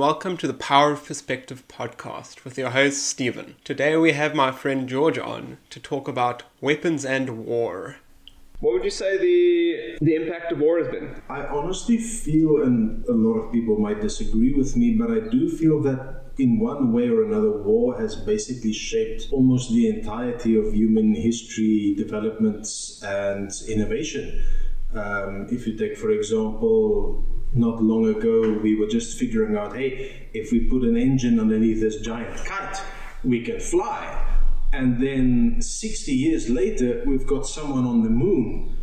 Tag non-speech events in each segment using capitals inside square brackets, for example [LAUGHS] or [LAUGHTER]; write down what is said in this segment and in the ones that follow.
Welcome to the Power of Perspective podcast with your host, Stephen. Today we have my friend George on to talk about weapons and war. What would you say the the impact of war has been? I honestly feel, and a lot of people might disagree with me, but I do feel that in one way or another, war has basically shaped almost the entirety of human history, developments, and innovation. Um, if you take, for example, not long ago, we were just figuring out hey, if we put an engine underneath this giant kite, we can fly. And then 60 years later, we've got someone on the moon.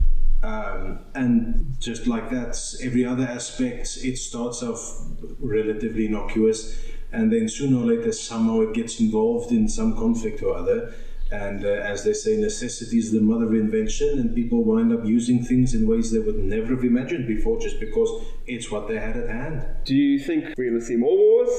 Um, and just like that, every other aspect, it starts off relatively innocuous. And then sooner or later, somehow it gets involved in some conflict or other. And uh, as they say, necessity is the mother of invention, and people wind up using things in ways they would never have imagined before just because it's what they had at hand. Do you think we're going to see more wars?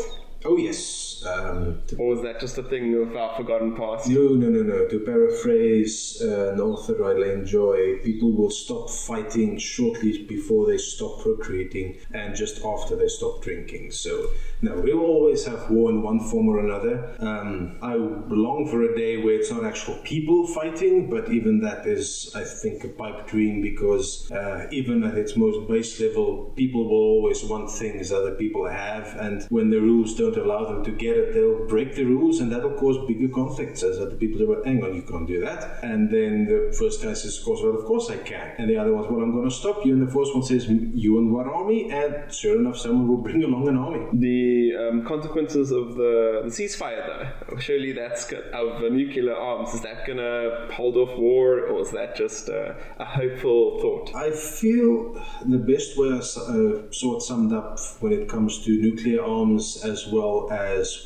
Oh, yes. Um, or is that just a thing of our forgotten past? No, no, no, no. To paraphrase uh, an author I enjoy, people will stop fighting shortly before they stop procreating and just after they stop drinking. So, no, we'll always have war in one form or another. Um, I long for a day where it's not actual people fighting, but even that is, I think, a pipe dream because uh, even at its most base level, people will always want things other people have, and when the rules don't allow them to get it, they'll break the rules and that'll cause bigger conflicts as other people say, well, hang on, you can't do that. And then the first guy says, of course, well, of course I can. And the other one's, well, I'm going to stop you. And the first one says, you and what army? And sure enough, someone will bring along an army. The um, consequences of the, the ceasefire, though, surely that's of the nuclear arms, is that going to hold off war or is that just a, a hopeful thought? I feel the best way I uh, saw it summed up when it comes to nuclear arms as well well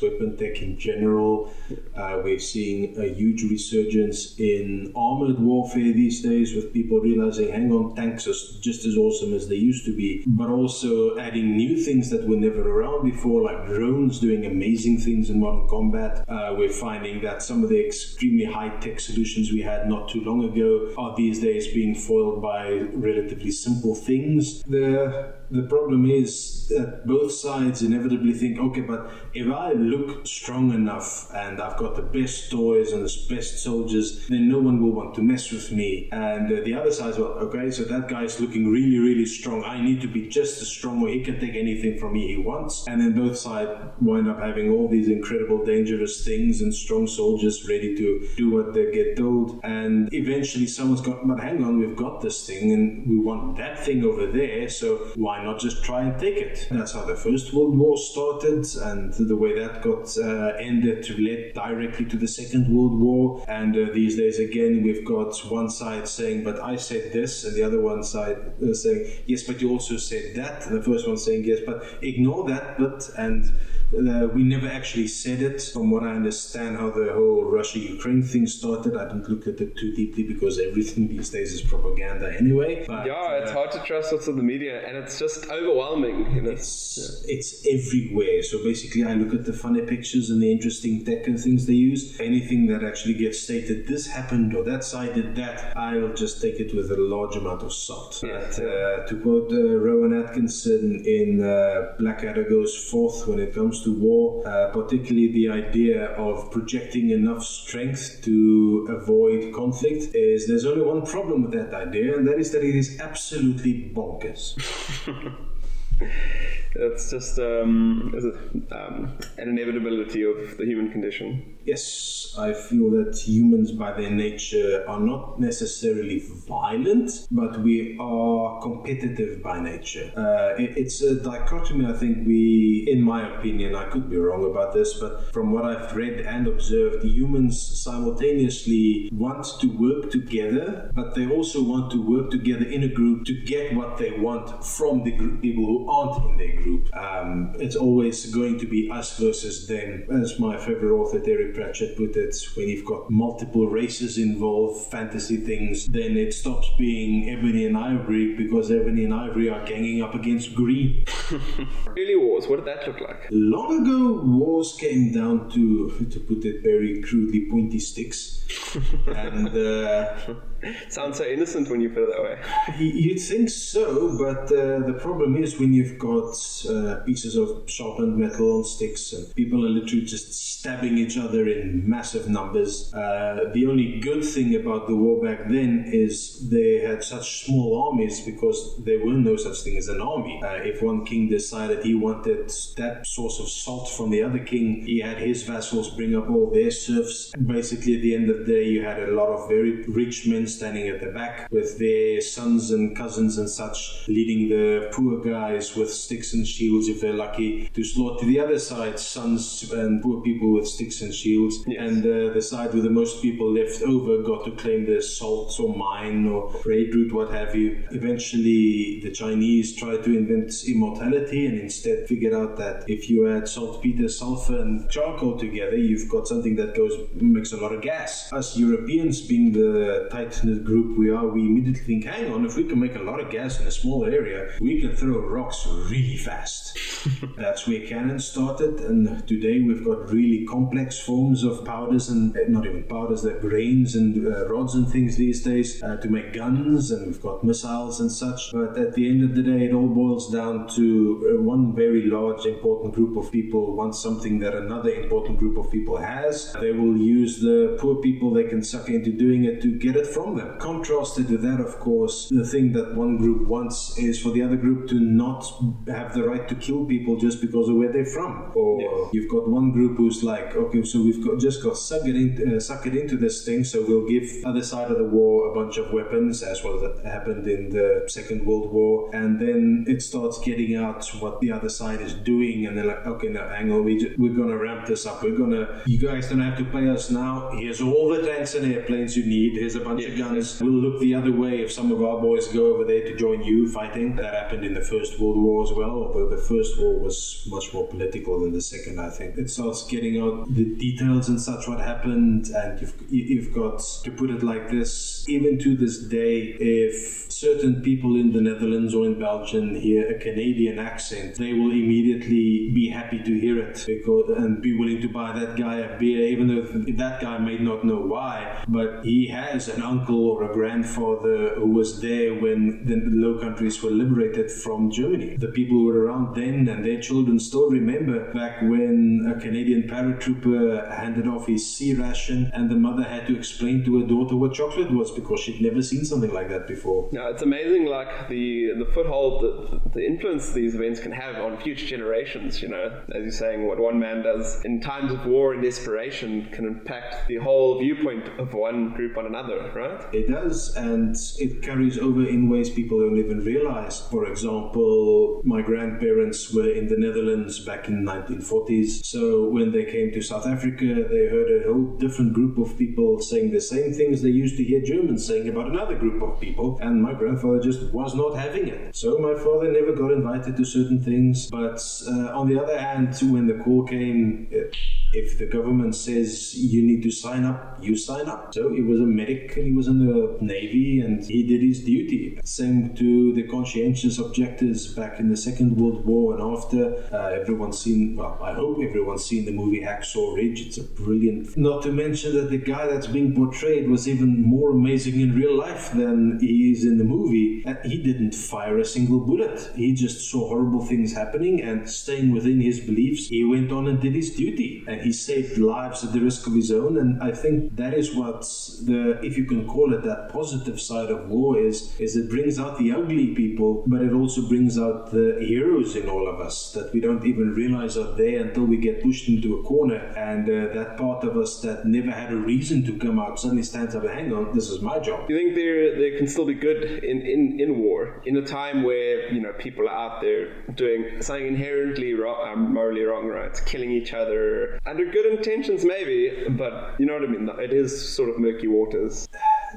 weapon tech in general. Uh, we're seeing a huge resurgence in armored warfare these days with people realizing, hang on, tanks are just as awesome as they used to be, but also adding new things that were never around before, like drones doing amazing things in modern combat. Uh, we're finding that some of the extremely high tech solutions we had not too long ago are these days being foiled by relatively simple things. The the problem is that both sides inevitably think, okay, but if I look strong enough and I've got the best toys and the best soldiers, then no one will want to mess with me. And uh, the other side, well, okay, so that guy's looking really, really strong. I need to be just as strong or he can take anything from me he wants. And then both sides wind up having all these incredible, dangerous things and strong soldiers ready to do what they get told. And eventually someone's got, but hang on, we've got this thing and we want that thing over there, so why not just try and take it? That's how the First World War started, and the way that got uh, ended led directly to the Second World War. And uh, these days, again, we've got one side saying, "But I said this," and the other one side uh, saying, "Yes, but you also said that." And the first one saying, "Yes, but ignore that," but and uh, we never actually said it. From what I understand, how the whole Russia-Ukraine thing started, I didn't look at it too deeply because everything these days is propaganda anyway. But, yeah, it's uh, hard to trust in the media, and it's just overwhelming. You know? It's yeah. it's everywhere. So basically, I look at the funny pictures and the interesting tech and things they use. Anything that actually gets stated, this happened or that side did that, I'll just take it with a large amount of salt. But, uh, to quote uh, Rowan Atkinson in uh, Blackadder Goes Forth, when it comes to war, uh, particularly the idea of projecting enough strength to avoid conflict, is there's only one problem with that idea, and that is that it is absolutely bonkers. [LAUGHS] It's just um, um, an inevitability of the human condition. Yes, I feel that humans, by their nature, are not necessarily violent, but we are competitive by nature. Uh, it, it's a dichotomy. I think we, in my opinion, I could be wrong about this, but from what I've read and observed, humans simultaneously want to work together, but they also want to work together in a group to get what they want from the group, people who aren't in their group. Um, it's always going to be us versus them. As my favorite author, Derek Pratchett put it, when you've got multiple races involved, fantasy things, then it stops being ebony and ivory because ebony and ivory are ganging up against green. [LAUGHS] Early wars, what did that look like? Long ago, wars came down to, to put it very crudely, pointy sticks. [LAUGHS] and uh, sounds so innocent when you put it that way. [LAUGHS] You'd think so, but uh, the problem is when you've got uh, pieces of sharpened metal on sticks and people are literally just stabbing each other in massive numbers. Uh, the only good thing about the war back then is they had such small armies because there were no such thing as an army. Uh, if one king decided he wanted that source of salt from the other king, he had his vassals bring up all their serfs. Basically, at the end of the day, you had a lot of very rich men standing at the back with their sons and cousins and such, leading the poor guys with sticks and shields if they're lucky to slaughter the other side's sons and poor people with sticks and shields, yes. and uh, the side with the most people left over got to claim the salt or mine or trade route, what have you. Eventually, the Chinese tried to invent immortality and instead figured out that if you add saltpeter, sulfur, and charcoal together, you've got something that goes makes a lot of gas. Us Europeans, being the tight knit group we are, we immediately think, hang on, if we can make a lot of gas in a small area, we can throw rocks really fast. [LAUGHS] That's where cannon started, and today we've got really complex forms of powders and eh, not even powders, they're grains and uh, rods and things these days uh, to make guns, and we've got missiles and such. But at the end of the day, it all boils down to uh, one very large, important group of people wants something that another important group of people has. They will use the poor people they can suck into doing it to get it from them. Contrasted to that, of course, the thing that one group wants is for the other group to not have the right to kill people just because of where they're from. Or yes. you've got one group who's like, okay, so we've got just got suck it, in, uh, into this thing, so we'll give other side of the war a bunch of weapons, as well as happened in the Second World War, and then it starts getting out what the other side is doing, and they're like, okay, now hang on, we just, we're gonna ramp this up. We're gonna, you guys don't have to pay us now. Here's all the tanks and airplanes you need. Here's a bunch yes. of guns. We'll look the other way if some of our boys go over there to join you fighting. That happened in the First World War as well, although the First War was much more political than the Second, I think. It starts getting out the details and such what happened, and you've, you've got, to put it like this, even to this day, if certain people in the Netherlands or in Belgium hear a Canadian accent, they will immediately be happy to hear it because, and be willing to buy that guy a beer, even though that guy may not know why, but he has an uncle or a grandfather who was there when the Low Countries were liberated from Germany. The people who were around then and their children still remember back when a Canadian paratrooper handed off his C ration and the mother had to explain to her daughter what chocolate was because she'd never seen something like that before. Yeah, it's amazing, like the the foothold, the, the influence these events can have on future generations. You know, as you're saying, what one man does in times of war and desperation can impact the whole viewpoint of one group on another, right? It does, and it carries over in ways people don't even realize. For example, my grandparents were in the Netherlands back in the 1940s, so when they came to South Africa, they heard a whole different group of people saying the same things they used to hear Germans saying about another group of people, and my grandfather just was not having it. So my father never got invited to certain things, but uh, on the other hand, when the call came, if the government says you need to sign up, you sign up. So he was a medic and he was in the Navy and he did his duty. Same to the conscientious objectors back in the Second World War and after. Uh, everyone's seen, well, I hope everyone's seen the movie Hacksaw Ridge. It's a brilliant. Not to mention that the guy that's being portrayed was even more amazing in real life than he is in the movie. And he didn't fire a single bullet. He just saw horrible things happening and staying within his beliefs, he went on and did his duty. And he saved lives at the risk of his own. And I think that is what the, if you can call it that positive side of war is, is it brings out the ugly people, but it also brings out the heroes in all of us that we don't even realize are there until we get pushed into a corner. And uh, that part of us that never had a reason to come out suddenly stands up and hang on, this is my job. Do You think there there can still be good in, in, in war in a time where you know people are out there doing something inherently wrong, um, morally wrong, right? Killing each other under good intentions, maybe, but you know what I mean. It is sort of murky waters.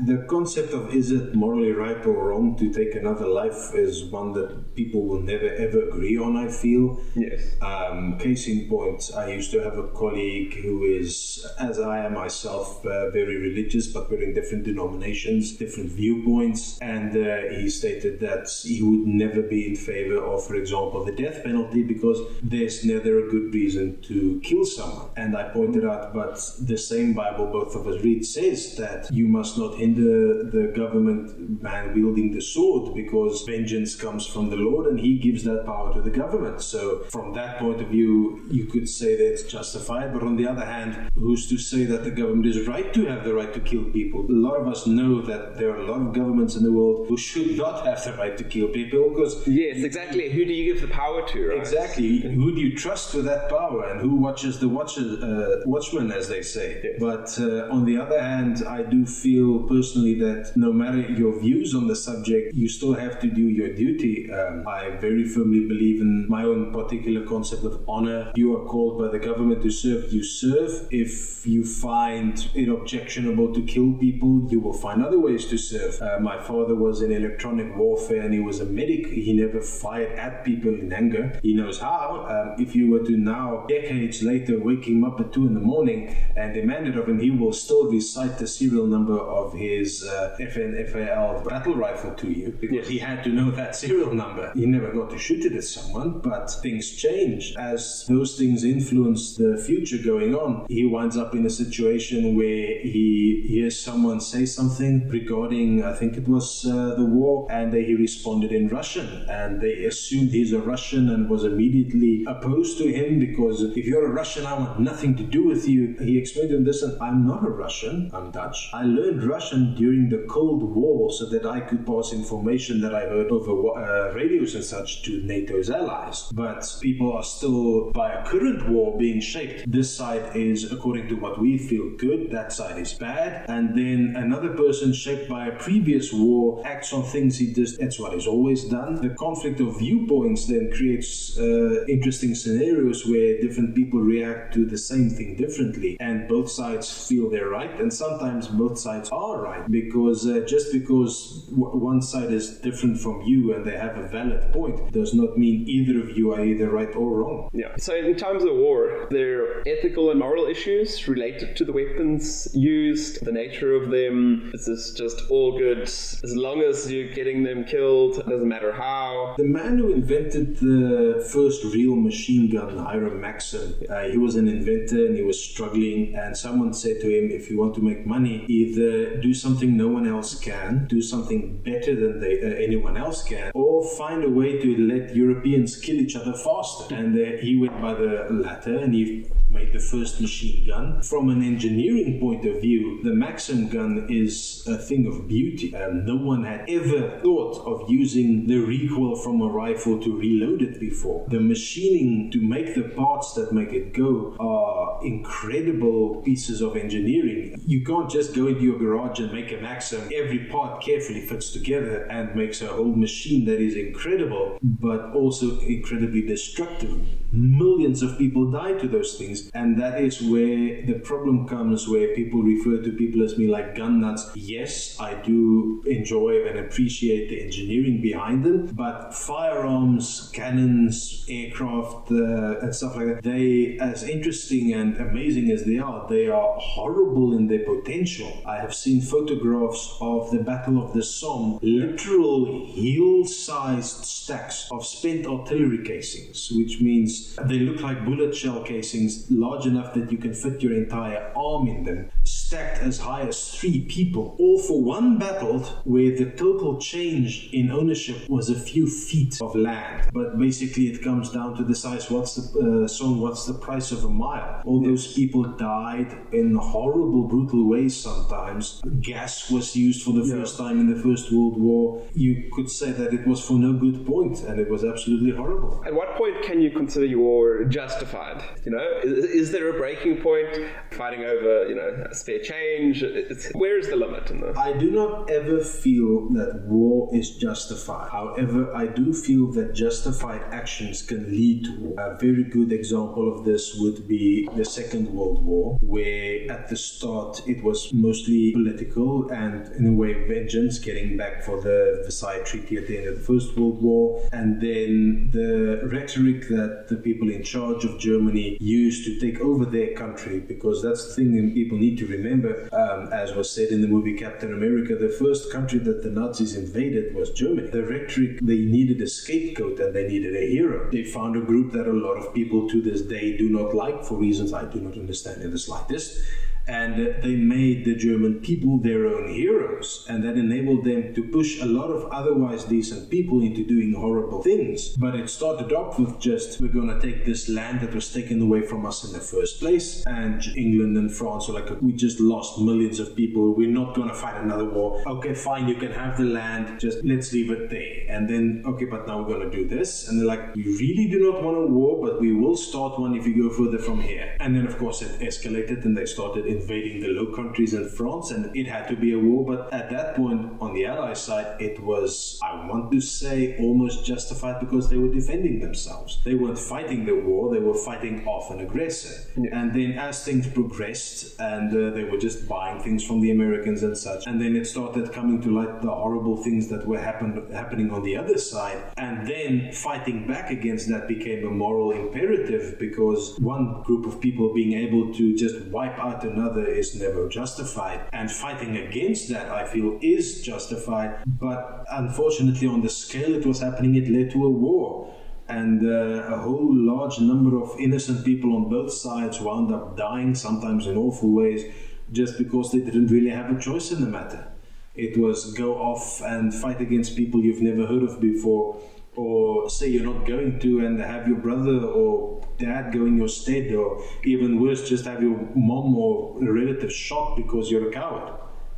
The concept of is it morally right or wrong to take another life is one that people will never ever agree on. I feel. Yes. Um, case in point, I used to have a colleague who is, as I am myself, uh, very religious, but we're in different denominations, different viewpoints, and uh, he stated that he would never be in favor of, for example, the death penalty because there's never a good reason to kill someone. And I pointed out, but the same Bible both of us read says that you must not hinder the government man wielding the sword because vengeance comes from the Lord and he gives that power to the government. So, from that point of view, you could say that it's justified. But on the other hand, who's to say that the government is right to have the right to kill people? A lot of us know that there are a lot of governments in the world who should not have the right to kill people because. Yes, exactly. Who do you give the power to, right? Exactly. Who do you trust with that power and who watches the watches, uh, watchman, as they say? Yes. But uh, on the other hand, I do feel personally that no matter your views on the subject, you still have to do your duty. Um, I very firmly believe in my own particular concept of honor. You are called by the government to serve, you serve. If you find it objectionable to kill people, you will find other ways to serve. Uh, my father was in electronic warfare and he was a medic. He never fired at people in anger. He knows how. Um, if you were to now, decades later, wake him up at two in the morning and demand it of him, he will still recite the serial number of his uh, FN FAL battle rifle to you because he had to know that serial number. He never got to shoot it at someone, but things change as those things influence the future going on. He winds up in a situation where he hears someone say something regarding, I think it was uh, the war, and he responded in Russian, and they assumed he's a Russian and was immediately opposed to him because if you're a Russian, I want nothing to do with you. He explained to them, listen, I'm not a Russian, I'm Dutch. I learned Russian during the Cold War so that I could pass information that I heard over uh, radios and such to NATO's allies. But people are still, by a current war, being shaped. This side is, according to what we feel, good, that side is bad. And then another person shaped by a previous war acts on things he does. That's what he's always done. The conflict of viewpoints then creates uh, interesting scenarios where different people react to the same thing differently, and both sides feel they're right, and sometimes both sides are right because uh, just because w- one side is different from you and they have a valid point does not mean either of you are either right or wrong. Yeah. So in times of war, there are ethical and moral issues related to the weapons used, the nature of them. Is this just all good as long as you're getting them killed? It doesn't matter how. The man who invented the first real machine gun, Hiram Maxim, uh, he was an inventor and he was struggling. And someone said to him, if you want to make money, either do something no one else can, do something better than they, uh, anyone else can, or find a way to let Europeans kill each other faster. And uh, he went by the latter and he made the first machine gun. From an engineering point of view, the Maxim gun is a thing of beauty. Um, no one had ever thought of using the recoil from a rifle to reload it before. The machining to make the parts that make it go are incredible pieces of engineering. You can't just go into your garage and make a Maxim. Every part carefully fits together and makes a whole machine that is incredible, but also incredibly destructive. Millions of people die to those things, and that is where the problem comes where people refer to people as me like gun nuts. Yes, I do enjoy and appreciate the engineering behind them, but firearms, cannons, aircraft, uh, and stuff like that, they, as interesting and amazing as they are, they are horrible in their potential. I have seen photographs of the Battle of the Somme, literal hill sized stacks of spent artillery casings, which means they look like bullet shell casings large enough that you can fit your entire arm in them, stacked as high as three people, all for one battle where the total change in ownership was a few feet of land. But basically, it comes down to the size. What's the uh, song? What's the price of a mile? All those people died in horrible, brutal ways. Sometimes gas was used for the Yeah. first time in the First World War. You could say that it was for no good point, and it was absolutely horrible. At what point can you consider your justified? You know, is, is there a breaking point? Fighting over, you know, spare change? It's, where is the limit in this? I do not ever feel that war is justified. However, I do feel that justified actions can lead to war. A very good example of this would be the Second World War, where at the start it was mostly political and, in a way, vengeance, getting back for the Versailles Treaty at the end of the First World War, and then the rhetoric that the people in charge of Germany used to take over their country, because that's the thing that people need to remember, um, as was said in the movie Captain America, the first country that the Nazis invaded was Germany. The rhetoric, they needed a scapegoat and they needed a hero. They found a group that a lot of people to this day do not like for reasons I do not understand in the slightest and they made the German people their own heroes, and that enabled them to push a lot of otherwise decent people into doing horrible things. But it started off with just we're gonna take this land that was taken away from us in the first place, and England and France are like we just lost millions of people. We're not gonna fight another war. Okay, fine, you can have the land. Just let's leave it there. And then okay, but now we're gonna do this, and they're like, we really do not want a war, but we will start one if you go further from here. And then of course it escalated, and they started invading the Low Countries and France, and it had to be a war. But at that point, on the Allied side, it was, I want to say, almost justified because they were defending themselves. They weren't fighting the war, they were fighting off an aggressor. Yeah. And then as things progressed, and uh, they were just buying things from the Americans and such, and then it started coming to light the horrible things that were happen- happening on the other side, and then fighting back against that became a moral imperative because one group of people being able to just wipe out another another is never justified. And fighting against that, I feel, is justified. But unfortunately, on the scale it was happening, it led to a war. And uh, a whole large number of innocent people on both sides wound up dying, sometimes in awful ways, just because they didn't really have a choice in the matter. It was go off and fight against people you've never heard of before or say you're not going to and have your brother or dad go in your stead or even worse just have your mom or a relative shot because you're a coward?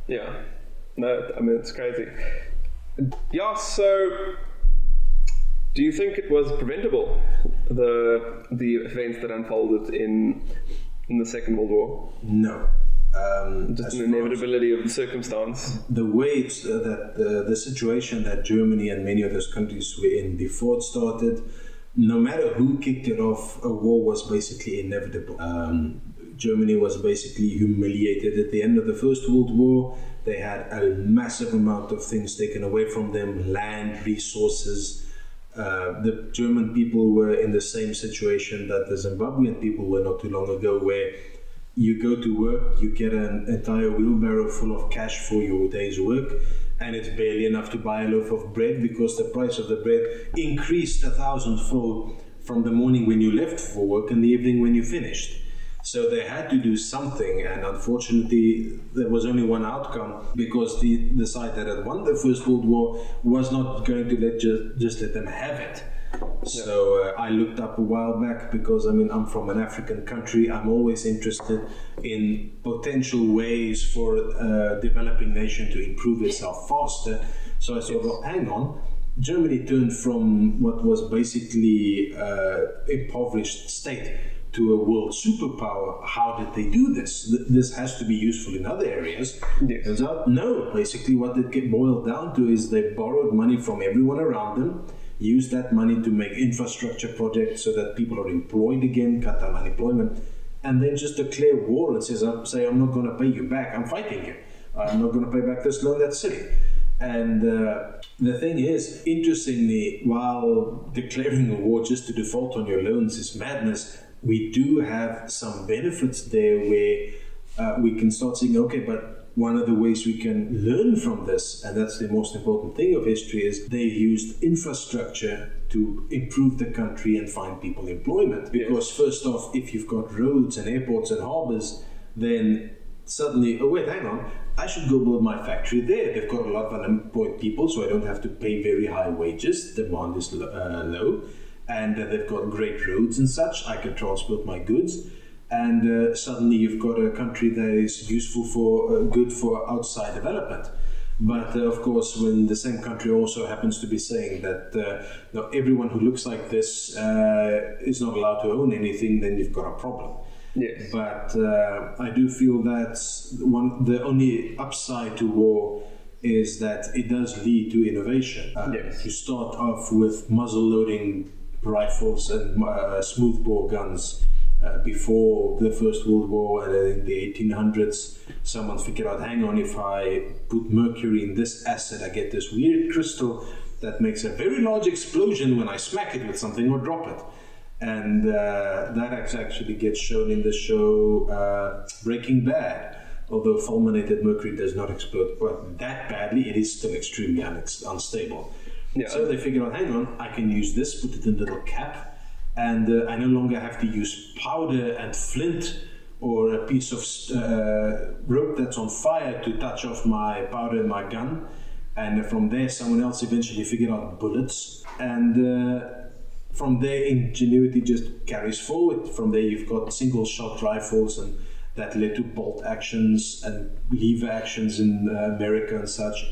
Yeah. No i mean it's crazy. Yeah so do you think it was preventable the the events that unfolded in in the second world war? No um, Just an inevitability of the circumstance. The way uh, that the, the situation that Germany and many of those countries were in before it started, no matter who kicked it off, a war was basically inevitable. Um, Germany was basically humiliated at the end of the First World War. They had a massive amount of things taken away from them land, resources. Uh, the German people were in the same situation that the Zimbabwean people were not too long ago, where you go to work, you get an entire wheelbarrow full of cash for your day's work, and it's barely enough to buy a loaf of bread because the price of the bread increased a thousandfold from the morning when you left for work and the evening when you finished. So they had to do something, and unfortunately, there was only one outcome because the, the side that had won the First World War was not going to let just, just let them have it. So uh, I looked up a while back because I mean I'm from an African country. I'm always interested in potential ways for a developing nation to improve itself faster. So I thought, well, hang on. Germany turned from what was basically uh, impoverished state to a world superpower. How did they do this? This has to be useful in other areas. Yes. Turns out, no. Basically, what it get boiled down to is they borrowed money from everyone around them use that money to make infrastructure projects so that people are employed again, cut down unemployment, and then just declare war and says, say, I'm not going to pay you back. I'm fighting you. I'm not going to pay back this loan. That's silly. And uh, the thing is, interestingly, while declaring a war just to default on your loans is madness, we do have some benefits there where uh, we can start saying, okay, but one of the ways we can learn from this, and that's the most important thing of history, is they used infrastructure to improve the country and find people employment. Because first off, if you've got roads and airports and harbors, then suddenly, oh wait, hang on, I should go build my factory there. They've got a lot of unemployed people, so I don't have to pay very high wages. Demand is uh, low, and uh, they've got great roads and such. I can transport my goods and uh, suddenly you've got a country that is useful for uh, good for outside development. But uh, of course, when the same country also happens to be saying that uh, everyone who looks like this uh, is not allowed to own anything, then you've got a problem. Yes. But uh, I do feel that one the only upside to war is that it does lead to innovation. Uh, Yes. You start off with muzzle loading rifles and uh, smoothbore guns. Uh, before the First World War and in the 1800s, someone figured out hang on, if I put mercury in this acid, I get this weird crystal that makes a very large explosion when I smack it with something or drop it. And uh, that actually gets shown in the show uh, Breaking Bad. Although fulminated mercury does not explode quite that badly, it is still extremely unex- unstable. Yeah. So they figured out, hang on, I can use this, put it in a little cap, and uh, I no longer have to use powder and flint or a piece of uh, rope that's on fire to touch off my powder and my gun. And from there, someone else eventually figured out bullets. And uh, from there, ingenuity just carries forward. From there, you've got single shot rifles, and that led to bolt actions and lever actions in uh, America and such.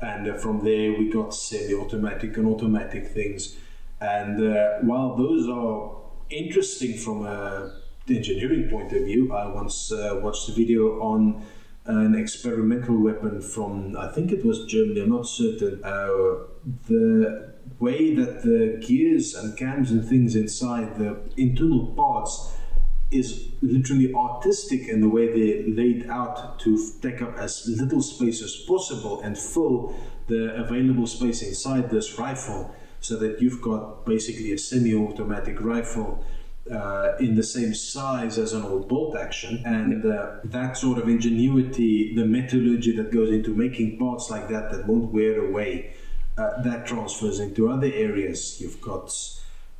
And uh, from there, we got semi automatic and automatic things. And uh, while those are interesting from a engineering point of view, I once uh, watched a video on an experimental weapon from, I think it was Germany, I'm not certain. Uh, the way that the gears and cams and things inside the internal parts is literally artistic in the way they laid out to take up as little space as possible and fill the available space inside this rifle so that you've got basically a semi-automatic rifle uh, in the same size as an old bolt action. And uh, that sort of ingenuity the metallurgy that goes into making parts like that that won't wear away uh, that transfers into other areas. You've got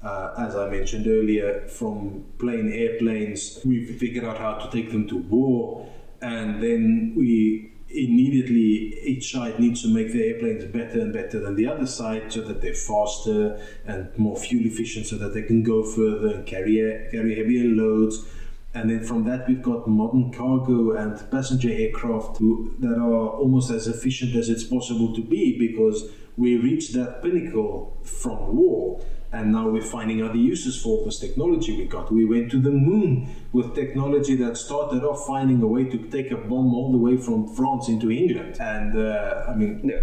uh, as I mentioned earlier, from plain airplanes, we've figured out how to take them to war, and then we immediately each side needs to make the airplanes better and better than the other side so that they're faster and more fuel efficient so that they can go further and carry carry heavier loads. And then from that we've got modern cargo and passenger aircraft who, that are almost as efficient as it's possible to be because we reached that pinnacle from war and now we're finding other uses for all this technology we got. We went to the moon with technology that started off finding a way to take a bomb all the way from France into England. And uh, I mean, Yeah.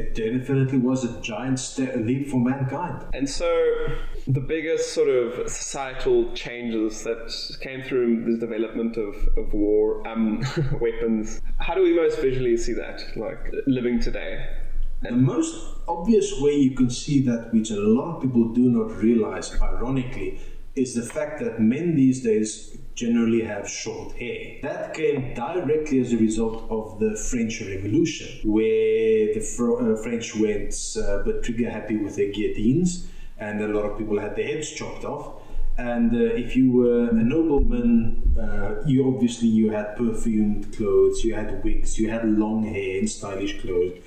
it definitely was a giant leap for mankind. And so, the biggest sort of societal changes that came through the development of, of war um, [LAUGHS] weapons, how do we most visually see that, like living today? The most obvious way you can see that, which a lot of people do not realize, ironically, is the fact that men these days generally have short hair. That came directly as a result of the French Revolution, where the Fro- uh, French went uh, but trigger happy with their guillotines, and a lot of people had their heads chopped off. And uh, if you were a nobleman, uh, you obviously you had perfumed clothes, you had wigs, you had long hair and stylish clothes.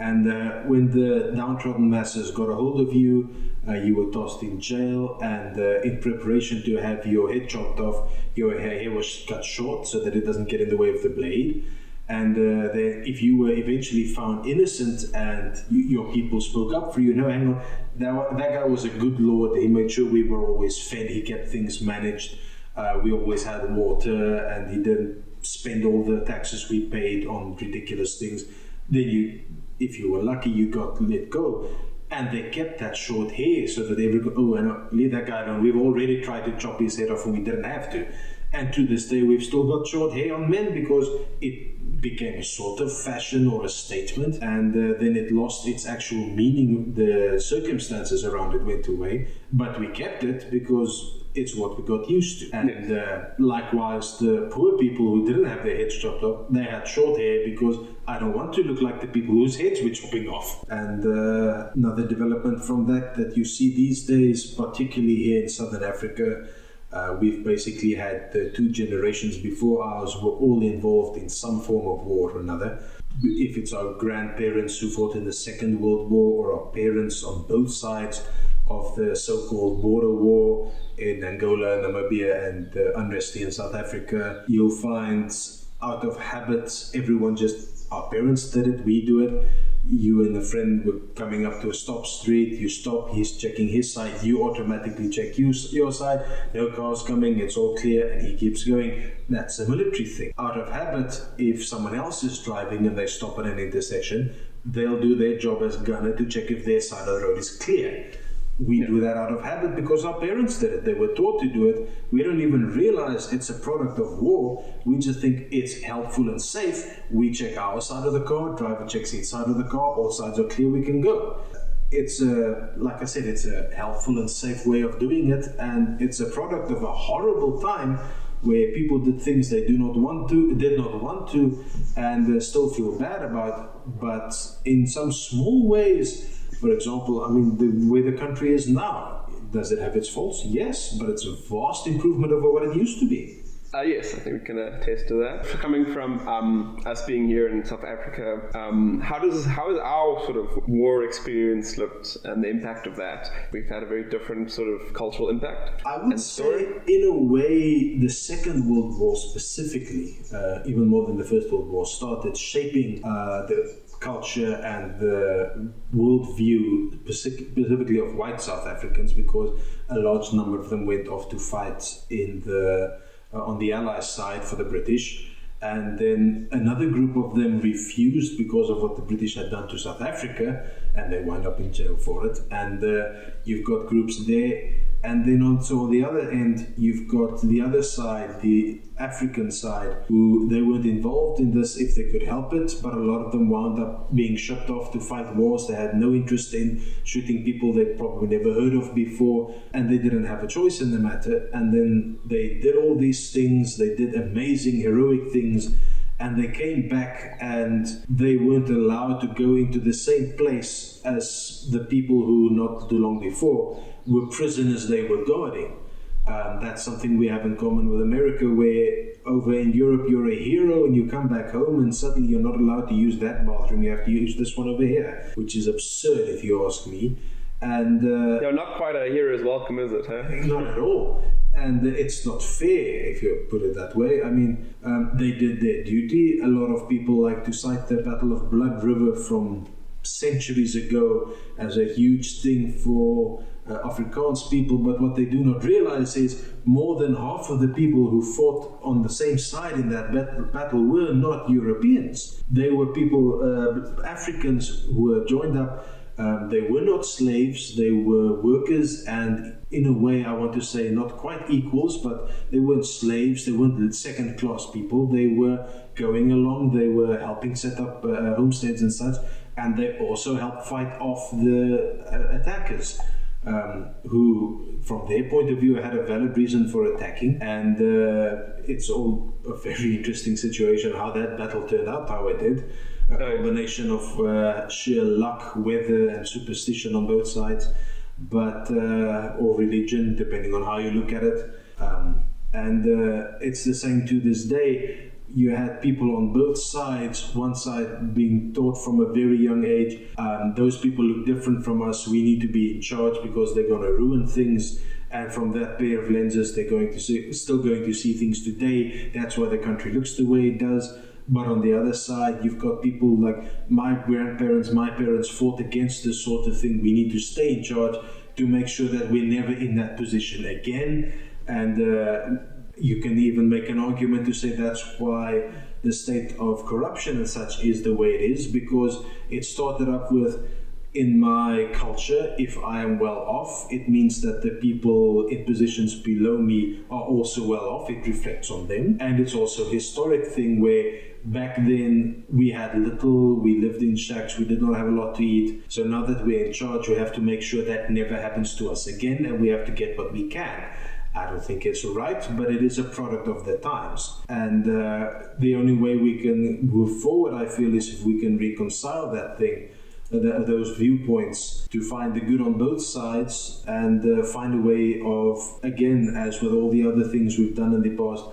And uh, when the downtrodden masses got a hold of you, uh, you were tossed in jail. And uh, in preparation to have your head chopped off, your hair was cut short so that it doesn't get in the way of the blade. And uh, then, if you were eventually found innocent and you, your people spoke up for you, no, hang on, that, that guy was a good lord. He made sure we were always fed. He kept things managed. Uh, we always had water, and he didn't spend all the taxes we paid on ridiculous things. Then you, if you were lucky, you got let go. And they kept that short hair so that everyone, oh, and leave that guy alone. We've already tried to chop his head off and we didn't have to. And to this day, we've still got short hair on men because it became a sort of fashion or a statement, and uh, then it lost its actual meaning. The circumstances around it went away, but we kept it because it's what we got used to. And uh, likewise, the poor people who didn't have their heads chopped off, they had short hair because I don't want to look like the people whose heads were chopping off. And uh, another development from that that you see these days, particularly here in Southern Africa. Uh, we've basically had the two generations before ours were all involved in some form of war or another. If it's our grandparents who fought in the Second World War or our parents on both sides of the so called border war in Angola, Namibia, and uh, the unrest in South Africa, you'll find out of habit everyone just, our parents did it, we do it you and a friend were coming up to a stop street, you stop, he's checking his side, you automatically check you, your side, no cars coming, it's all clear, and he keeps going. That's a military thing. Out of habit, if someone else is driving and they stop at an intersection, they'll do their job as gunner to check if their side of the road is clear. We yeah. do that out of habit because our parents did it. They were taught to do it. We don't even realize it's a product of war. We just think it's helpful and safe. We check our side of the car, driver checks his side of the car, all sides are clear, we can go. It's a, like I said, it's a helpful and safe way of doing it, and it's a product of a horrible time where people did things they do not want to, did not want to, and still feel bad about. But in some small ways, for example, I mean, the way the country is now, does it have its faults? Yes, but it's a vast improvement over what it used to be. Uh, yes, I think we can attest to that. Coming from um, us being here in South Africa, um, how does how has our sort of war experience looked and the impact of that? We've had a very different sort of cultural impact. I would say, in a way, the Second World War specifically, uh, even more than the First World War, started shaping uh, the culture and the worldview, specifically of white South Africans, because a large number of them went off to fight in the uh, on the Allies side for the British. And then another group of them refused because of what the British had done to South Africa, and they wound up in jail for it. And uh, you've got groups there and then also on the other end, you've got the other side, the African side, who they weren't involved in this if they could help it, but a lot of them wound up being shipped off to fight wars. They had no interest in shooting people they'd probably never heard of before, and they didn't have a choice in the matter. And then they did all these things, they did amazing, heroic things and they came back and they weren't allowed to go into the same place as the people who not too long before were prisoners they were guarding. Um, that's something we have in common with America, where over in Europe you're a hero and you come back home and suddenly you're not allowed to use that bathroom. You have to use this one over here, which is absurd if you ask me. And uh, you're not quite a hero's welcome, is it? Huh? [LAUGHS] Not at all. And it's not fair if you put it that way. I mean, um, they did their duty. A lot of people like to cite the Battle of Blood River from centuries ago as a huge thing for uh, Afrikaans people, but what they do not realize is more than half of the people who fought on the same side in that battle were not Europeans. They were people, uh, Africans who were joined up. Um, they were not slaves, they were workers, and in a way, I want to say not quite equals, but they weren't slaves, they weren't second class people. They were going along, they were helping set up uh, homesteads and such, and they also helped fight off the uh, attackers um, who, from their point of view, had a valid reason for attacking. And uh, it's all a very interesting situation how that battle turned out, how it did. A combination of uh, sheer luck, weather, and superstition on both sides, but uh, or religion, depending on how you look at it. Um, and uh, it's the same to this day you had people on both sides, one side being taught from a very young age, um, those people look different from us, we need to be in charge because they're going to ruin things. And from that pair of lenses, they're going to see, still going to see things today. That's why the country looks the way it does. But on the other side, you've got people like my grandparents, my parents fought against this sort of thing. We need to stay in charge to make sure that we're never in that position again. And uh, you can even make an argument to say that's why the state of corruption and such is the way it is because it started up with in my culture, if I am well off, it means that the people in positions below me are also well off. It reflects on them. And it's also a historic thing where back then we had little, we lived in shacks, we did not have a lot to eat. So now that we're in charge, we have to make sure that never happens to us again and we have to get what we can. I don't think it's right, but it is a product of the times. And uh, the only way we can move forward, I feel, is if we can reconcile that thing, uh, those viewpoints, to find the good on both sides and uh, find a way of, again, as with all the other things we've done in the past,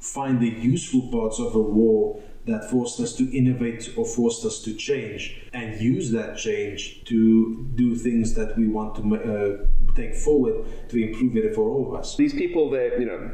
find the useful parts of a war that forced us to innovate or forced us to change and use that change to do things that we want to uh, take forward to improve it for all of us. These people that you know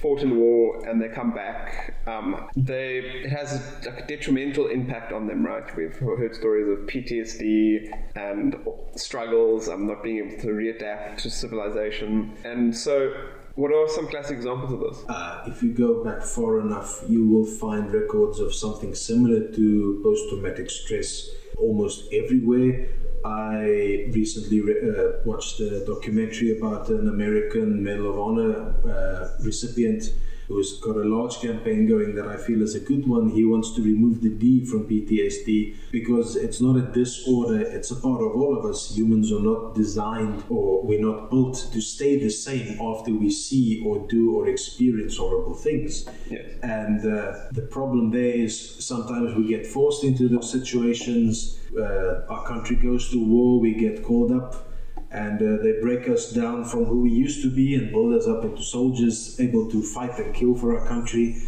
fought in war and they come back, um, they it has a, a, detrimental impact on them, right? We've heard stories of PTSD and struggles, um, not being able to readapt to civilization, and so what are some classic examples of this? Uh, if you go back far enough, you will find records of something similar to post traumatic stress almost everywhere. I recently re- uh, watched a documentary about an American Medal of Honor uh, recipient who's got a large campaign going that I feel is a good one. He wants to remove the D from PTSD because it's not a disorder, it's a part of all of us. Humans are not designed or we're not built to stay the same after we see or do or experience horrible things. Yes. And uh, the problem there is sometimes we get forced into those situations. Uh, our country goes to war, we get called up and uh, they break us down from who we used to be and build us up into soldiers able to fight and kill for our country.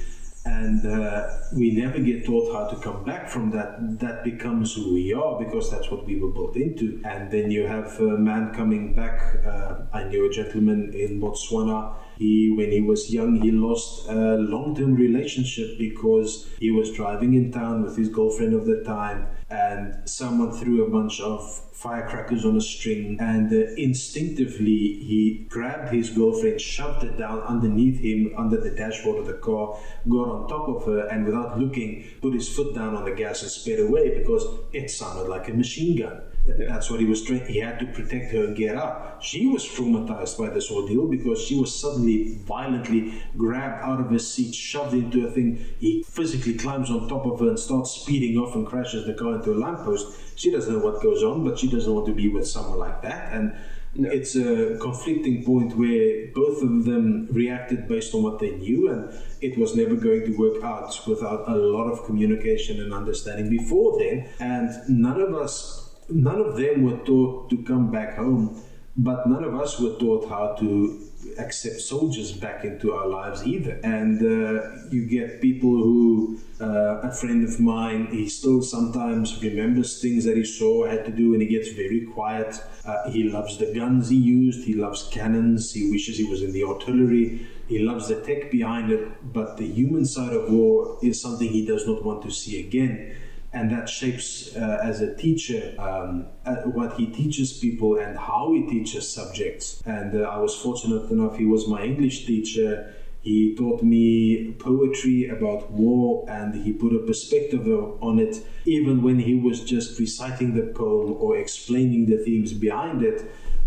And uh, we never get taught how to come back from that. That becomes who we are because that's what we were built into. And then you have a man coming back uh, i knew a gentleman in botswana. He when he was young he lost a long-term relationship because he was driving in town with his girlfriend of the time and someone threw a bunch of firecrackers on a string, and uh, instinctively he grabbed his girlfriend, shoved her down underneath him, under the dashboard of the car, got on top of her, and without looking, put his foot down on the gas and sped away because it sounded like a machine gun. Yeah. That's what he was trying. He had to protect her and get out. She was traumatized by this ordeal because she was suddenly violently grabbed out of her seat, shoved into a thing. He physically climbs on top of her and starts speeding off and crashes the car into a lamppost. She doesn't know what goes on, but she doesn't want to be with someone like that. And no. it's a conflicting point where both of them reacted based on what they knew, and it was never going to work out without a lot of communication and understanding before then. And none of us none of them were taught to come back home, but none of us were taught how to accept soldiers back into our lives either. And uh, you get people who, uh, a friend of mine, he still sometimes remembers things that he saw, had to do, and he gets very quiet. Uh, he loves the guns he used, he loves cannons, he wishes he was in the artillery. He loves the tech behind it, but the human side of war is something he does not want to see again and that shapes uh, as a teacher um, uh, what he teaches people and how he teaches subjects. And uh, i was fortunate enough he was my english teacher. He taught me poetry about war and he put a perspective on it. Even when he was just reciting the poem or explaining the themes behind it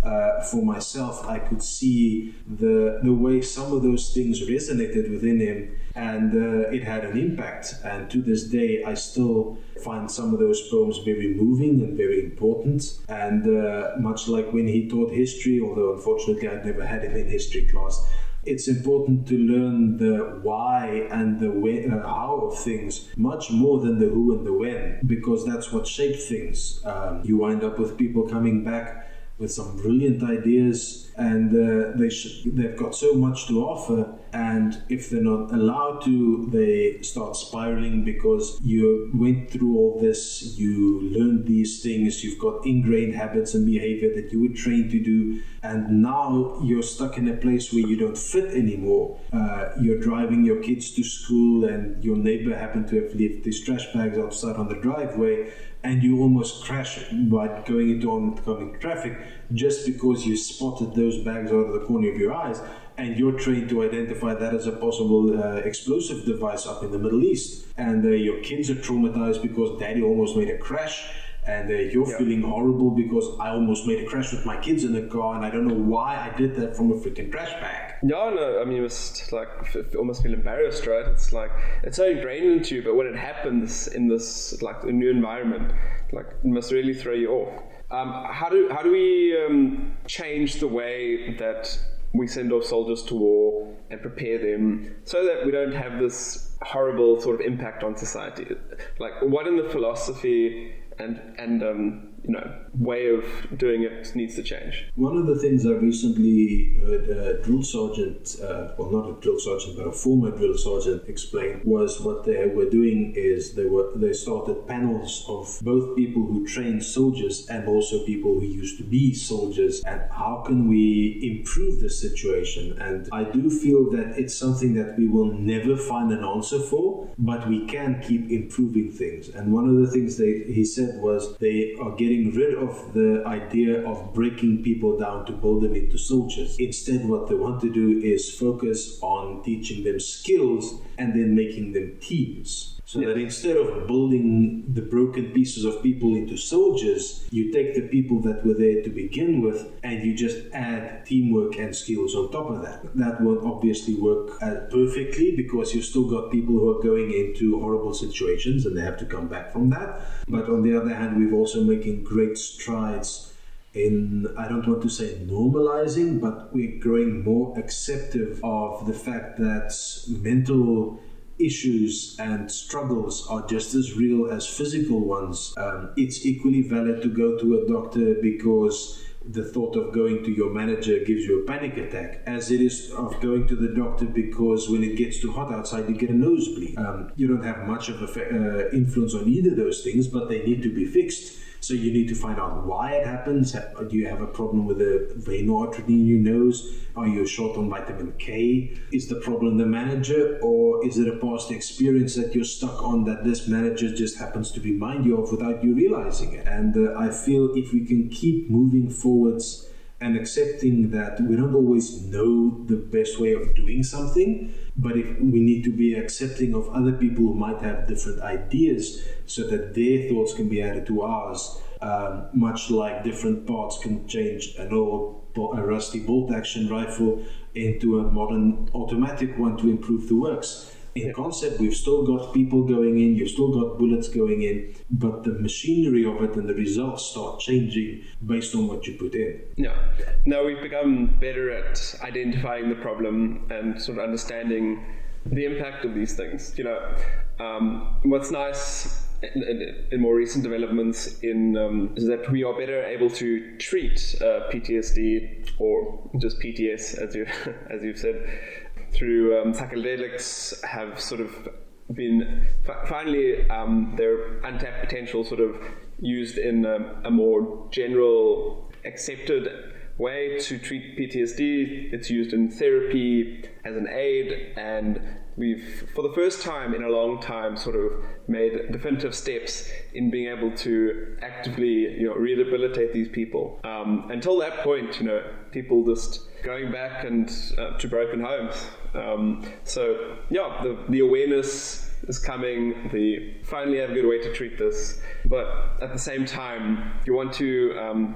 uh, for myself, I could see the the way some of those things resonated within him, and uh, it had an impact. And to this day, I still find some of those poems very moving and very important. And uh, much like when he taught history, although unfortunately I never had him in history class, it's important to learn the why and the uh, how of things much more than the who and the when, because that's what shapes things. Um, you wind up with people coming back with some brilliant ideas, and uh, they they've got so much to offer. And if they're not allowed to, they start spiraling because you went through all this, you learned these things, you've got ingrained habits and behavior that you were trained to do, and now you're stuck in a place where you don't fit anymore. Uh, you're driving your kids to school, and your neighbor happened to have left these trash bags outside on the driveway and you almost crash by going into oncoming traffic just because you spotted those bags out of the corner of your eyes and you're trained to identify that as a possible uh, explosive device up in the Middle East. And uh, your kids are traumatized because daddy almost made a crash and uh, you're yeah. feeling horrible because I almost made a crash with my kids in the car, and I don't know why I did that from a freaking trash bag. No, I mean, it was like almost feel embarrassed, right? It's like it's so ingrained into you, but when it happens in this like a new environment, like it must really throw you off. Um, how do how do we um, change the way that we send off soldiers to war and prepare them so that we don't have this horrible sort of impact on society? Like, what in the philosophy and and um, you know way of doing it needs to change. One of the things I recently heard a drill sergeant, uh, well, not a drill sergeant, but a former drill sergeant explain was what they were doing is they were they started panels of both people who train soldiers and also people who used to be soldiers, and how can we improve the situation? And I do feel that it's something that we will never find an answer for, but we can keep improving things. And one of the things they he said was they are getting rid of the idea of breaking people down to build them into soldiers. Instead, what they want to do is focus on teaching them skills and then making them teams. So that instead of building the broken pieces of people into soldiers, you take the people that were there to begin with and you just add teamwork and skills on top of that. That won't obviously work uh, perfectly because you've still got people who are going into horrible situations and they have to come back from that. But on the other hand, we've also making great strides in I don't want to say normalizing, but we're growing more acceptive of the fact that mental issues and struggles are just as real as physical ones. Um, it's equally valid to go to a doctor because the thought of going to your manager gives you a panic attack, as it is of going to the doctor because when it gets too hot outside, you get a nosebleed. Um, you don't have much of an uh, influence on either those things, but they need to be fixed. So you need to find out why it happens. Do you have a problem with a vein artery in your nose? Are you short on vitamin K? Is the problem the manager, or is it a past experience that you're stuck on that this manager just happens to remind you of without you realizing it? And uh, I feel if we can keep moving forwards and accepting that we don't always know the best way of doing something, but if we need to be accepting of other people who might have different ideas so that their thoughts can be added to ours, um, much like different parts can change an old a rusty bolt action rifle into a modern automatic one to improve the works in concept, we've still got people going in, you've still got bullets going in, but the machinery of it and the results start changing based on what you put in. Yeah. Now we've become better at identifying the problem and sort of understanding the impact of these things. You know, um, what's nice in, more recent developments in um, that we are better able to treat uh, PTSD or just PTS as you [LAUGHS] as you've said through um, psychedelics have sort of been finally um, their untapped potential sort of used in a, a more general accepted way to treat PTSD. It's used in therapy as an aid, and we've, for the first time in a long time, sort of made definitive steps in being able to actively, you know, rehabilitate these people. Um, until that point, you know, people just going back and uh, to broken homes. Um, so yeah, the, the awareness is coming. The finally have a good way to treat this, but at the same time, you want to um,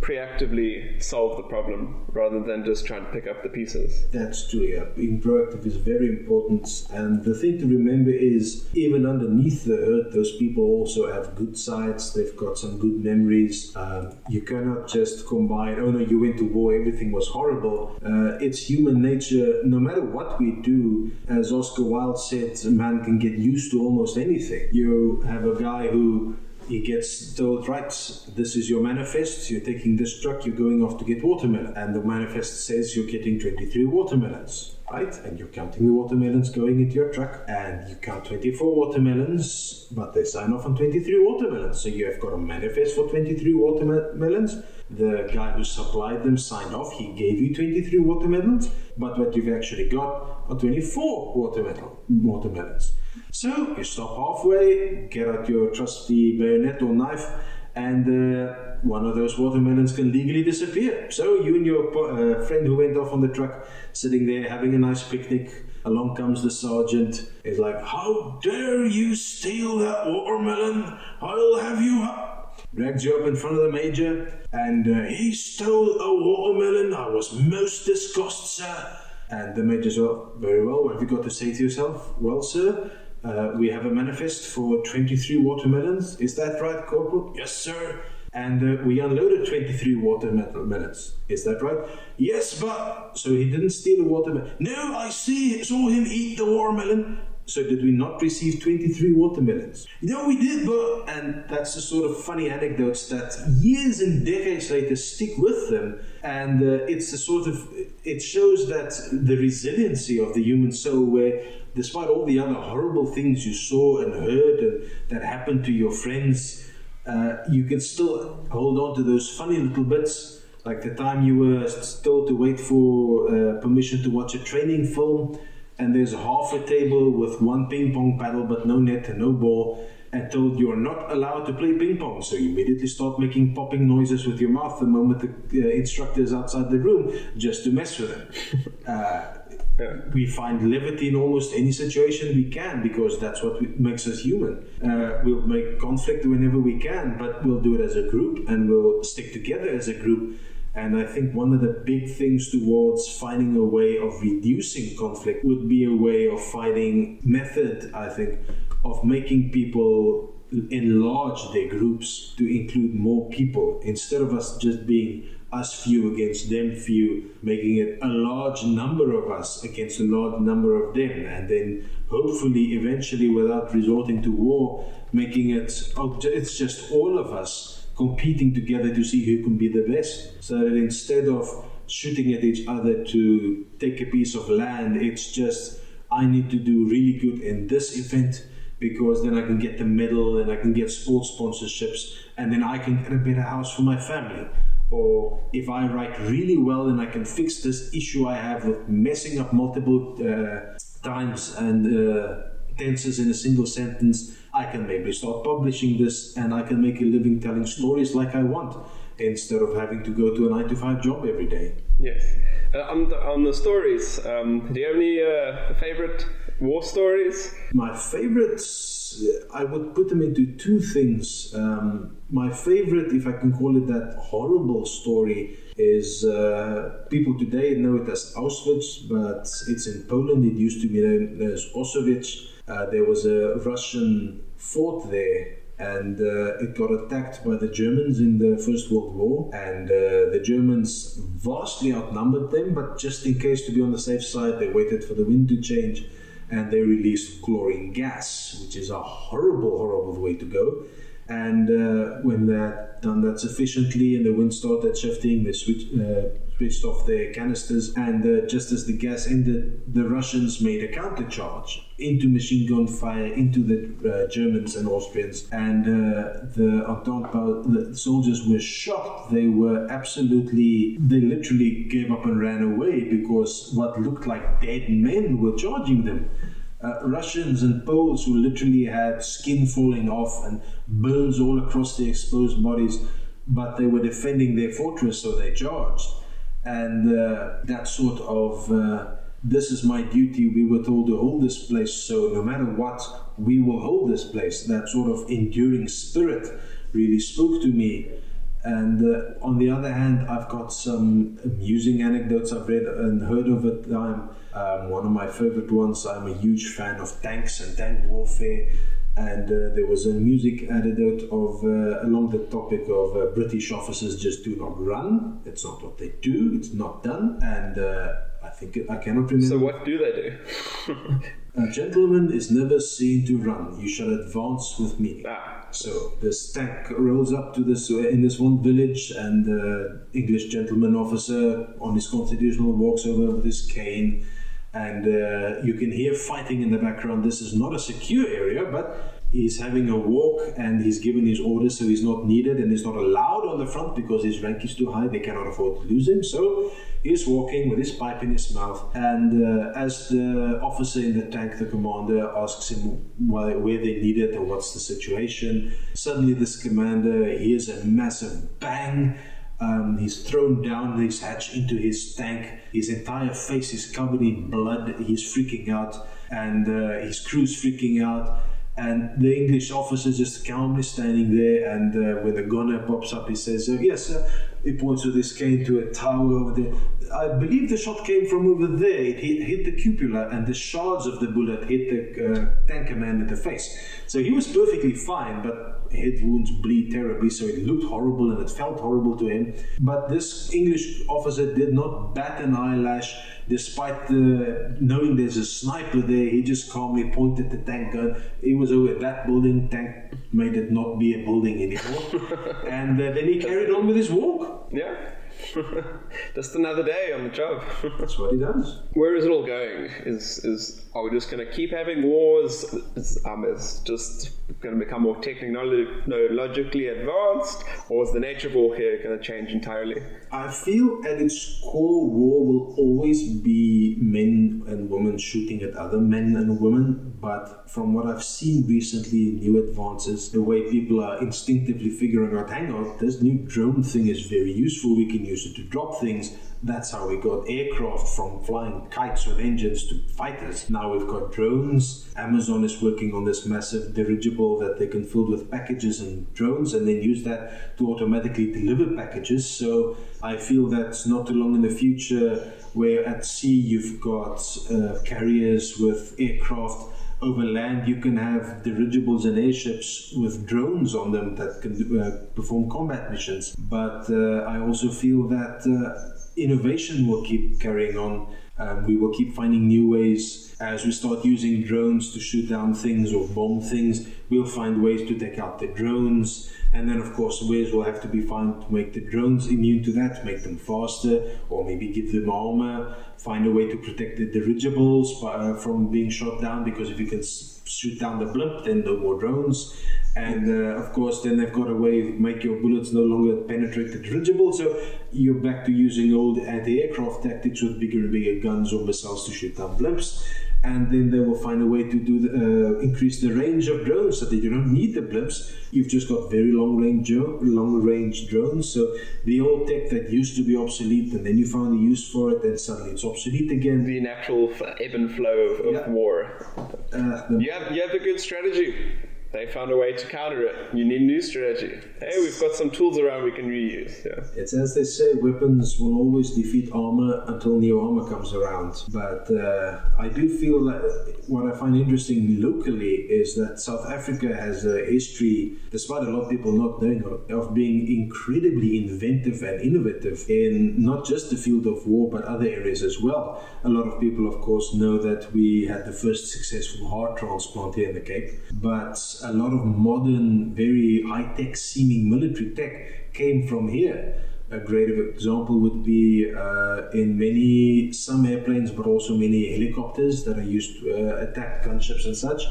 preactively solve the problem rather than just trying to pick up the pieces. That's true, yeah. Being proactive is very important. And the thing to remember is, even underneath the hurt, those people also have good sides. They've got some good memories. Um, you cannot just combine, oh no, you went to war, everything was horrible. Uh, it's human nature. No matter what we do, as Oscar Wilde said, man can get used to almost anything. You have a guy who he gets told, right, this is your manifest, you're taking this truck, you're going off to get watermelon. And the manifest says you're getting 23 watermelons, right? And you're counting the watermelons going into your truck, and you count 24 watermelons, but they sign off on 23 watermelons. So you have got a manifest for 23 watermelons. The guy who supplied them signed off, he gave you 23 watermelons, but what you've actually got are 24 watermelon, watermelons. So you stop halfway, get out your trusty bayonet or knife, and uh, one of those watermelons can legally disappear. So you and your uh, friend who went off on the truck, sitting there having a nice picnic. Along comes the sergeant. He's like, "How dare you steal that watermelon? I'll have you up." Drags you up in front of the major, and uh, he stole a watermelon. I was most disgusted, sir. And the major said, well, very well. What have you got to say to yourself? Well, sir, uh, we have a manifest for 23 watermelons. Is that right, Corporal? Yes, sir. And uh, we unloaded 23 watermelons. Is that right? Yes, but. So he didn't steal the watermelon. No, I see, saw him eat the watermelon. So did we not receive 23 watermelons? No, we did, but and that's the sort of funny anecdotes that years and decades later stick with them, and uh, it's a sort of it shows that the resiliency of the human soul, where despite all the other horrible things you saw and heard and that happened to your friends, uh, you can still hold on to those funny little bits like the time you were told to wait for uh, permission to watch a training film and there's half a table with one ping pong paddle but no net and no ball and told you're not allowed to play ping pong so you immediately start making popping noises with your mouth the moment the uh, instructor is outside the room just to mess with them [LAUGHS] uh, yeah. we find levity in almost any situation we can because that's what makes us human. Uh, we'll make conflict whenever we can, but we'll do it as a group and we'll stick together as a group and I think one of the big things towards finding a way of reducing conflict would be a way of finding method, I think, of making people enlarge their groups to include more people instead of us just being us few against them few, making it a large number of us against a large number of them, and then hopefully eventually without resorting to war, making it oh, it's just all of us competing together to see who can be the best. So that instead of shooting at each other to take a piece of land, it's just I need to do really good in this event because then I can get the medal and I can get sports sponsorships and then I can get a better house for my family. Or if I write really well and I can fix this issue I have with messing up multiple uh, times and uh, tenses in a single sentence, I can maybe start publishing this and I can make a living telling stories like I want instead of having to go to a nine to five job every day. Yes. Uh, on, the, on the stories, um, do you have any uh, favorite war stories? My favorites, I would put them into two things. Um, my favorite, if I can call it that, horrible story is uh, people today know it as Auschwitz, but it's in Poland. It used to be known as Auschwitz. Uh, there was a Russian fort there and uh, it got attacked by the Germans in the First World War. And uh, the Germans vastly outnumbered them, but just in case to be on the safe side, they waited for the wind to change and they released chlorine gas, which is a horrible, horrible way to go. And uh, when that done that sufficiently and the wind started shifting, they switched, uh, switched off their canisters. And uh, just as the gas ended, the Russians made a countercharge into machine gun fire into the uh, Germans and Austrians. And uh, the Entente the soldiers were shocked. They were absolutely, they literally gave up and ran away because what looked like dead men were charging them uh, Russians and Poles who literally had skin falling off and burns all across their exposed bodies, but they were defending their fortress, so they charged. And uh, that sort of uh, this is my duty. We were told to hold this place, so no matter what, we will hold this place. That sort of enduring spirit really spoke to me. And uh, on the other hand, I've got some amusing anecdotes I've read and heard of at time. Um, one of my favorite ones, I'm a huge fan of tanks and tank warfare. And uh, there was a music anecdote of uh, along the topic of uh, British officers just do not run. It's not what they do. It's not done. And uh, I think I cannot remember. So what do they do? [LAUGHS] a gentleman is never seen to run. You shall advance with me. Ah. So this tank rolls up to this uh, in this one village, and the English gentleman officer on his constitutional walks over with his cane, and uh, you can hear fighting in the background. This is not a secure area, but he's having a walk and he's given his orders, so he's not needed and he's not allowed on the front because his rank is too high. They cannot afford to lose him. So he's walking with his pipe in his mouth. And uh, as the officer in the tank, the commander, asks him why, where they need it or what's the situation, suddenly this commander hears a massive bang. Um, he's thrown down his hatch into his tank. His entire face is covered in blood. He's freaking out, and uh, his crew's freaking out and the English officer just calmly standing there. And uh, when the gunner pops up, he says, uh, "Yes, sir." He points with his cane to a tower over there. I believe the shot came from over there. It hit, hit the cupola, and the shards of the bullet hit the uh, tanker man in the face. So he was perfectly fine, but head wounds bleed terribly, so it looked horrible and it felt horrible to him. But this English officer did not bat an eyelash despite the knowing there's a sniper there. He just calmly pointed the tank gun. It was over that building. Tank made it not be a building anymore, [LAUGHS] and uh, then he carried on with his walk. Yeah. [LAUGHS] just another day on the job. That's what he does. Where is it all going? Is is are we just going to keep having wars? Is um, is just going to become more technologically advanced, or is the nature of war here going to change entirely? I feel at its core, war will always be men and women shooting at other men and women. But from what I've seen recently, new advances, the way people are instinctively figuring out, hang on, this new drone thing is very useful. We can use it to drop things that's how we got aircraft from flying kites with engines to fighters. Now we've got drones. Amazon is working on this massive dirigible that they can fill with packages and drones and then use that to automatically deliver packages. So I feel that's not too long in the future, where at sea you've got uh, carriers with aircraft over land you can have dirigibles and airships with drones on them that can uh, perform combat missions. But uh, I also feel that uh, innovation will keep carrying on. Um, we will keep finding new ways as we start using drones to shoot down things or bomb things. We'll find ways to take out the drones. And then, of course, ways will have to be found to make the drones immune to that, make them faster, or maybe give them armor, find a way to protect the dirigibles uh, from being shot down, because if you can shoot down the blimp, then no more drones. And uh, of course, then they've got a way to make your bullets no longer penetrate the dirigible, so you're back to using old anti aircraft tactics with bigger and bigger guns or missiles to shoot down blimps and then they will find a way to do the, uh, increase the range of drones so that you don't need the blimps. You've just got very long range long range drones. So the old tech that used to be obsolete, and then you found a use for it, and suddenly it's obsolete again. The natural ebb and flow of, of yeah. war. Uh, you have you have a good strategy they found a way to counter it. You need a new strategy. Hey, we've got some tools around we can reuse. Yeah. It's as they say, weapons will always defeat armor until new armor comes around. But uh, I do feel that what I find interesting locally is that South Africa has a history, despite a lot of people not knowing, of being incredibly inventive and innovative in not just the field of war, but other areas as well. A lot of people, of course, know that we had the first successful heart transplant here in the Cape, but a lot of modern, very high tech seeming military tech came from here. A great example would be uh, in many, some airplanes, but also many helicopters that are used to uh, attack gunships and such.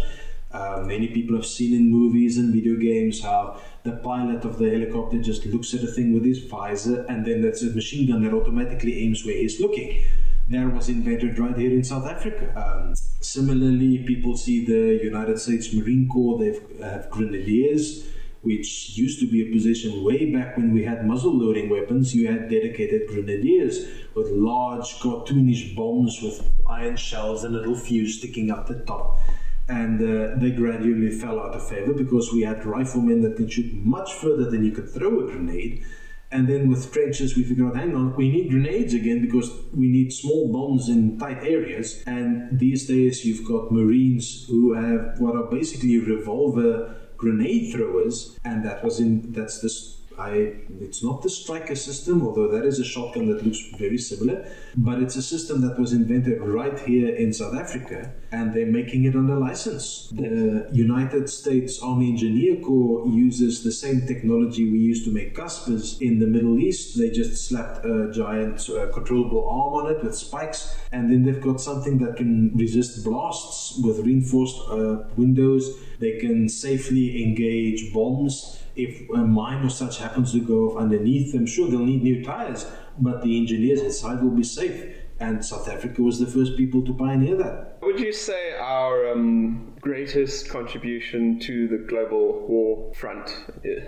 Uh, many people have seen in movies and video games how the pilot of the helicopter just looks at a thing with his visor and then that's a machine gun that automatically aims where he's looking that was invented right here in South Africa. Um, similarly, people see the United States Marine Corps, they have grenadiers, which used to be a position way back when we had muzzle loading weapons. You had dedicated grenadiers with large cartoonish bombs with iron shells and a little fuse sticking out the top. And uh, they gradually fell out of favor because we had riflemen that can shoot much further than you could throw a grenade and then with trenches, we figured out, hang on, we need grenades again because we need small bombs in tight areas. And these days, you've got Marines who have what are basically revolver grenade throwers, and that was in that's this I, it's not the striker system, although that is a shotgun that looks very similar, but it's a system that was invented right here in South Africa, and they're making it under license. The United States Army Engineer Corps uses the same technology we use to make Casspirs in the Middle East. They just slapped a giant uh, controllable arm on it with spikes, and then they've got something that can resist blasts with reinforced uh, windows. They can safely engage bombs if a mine or such happens to go underneath them, sure they'll need new tires, but the engineers inside will be safe. And South Africa was the first people to pioneer that. Would you say our um, greatest contribution to the global war front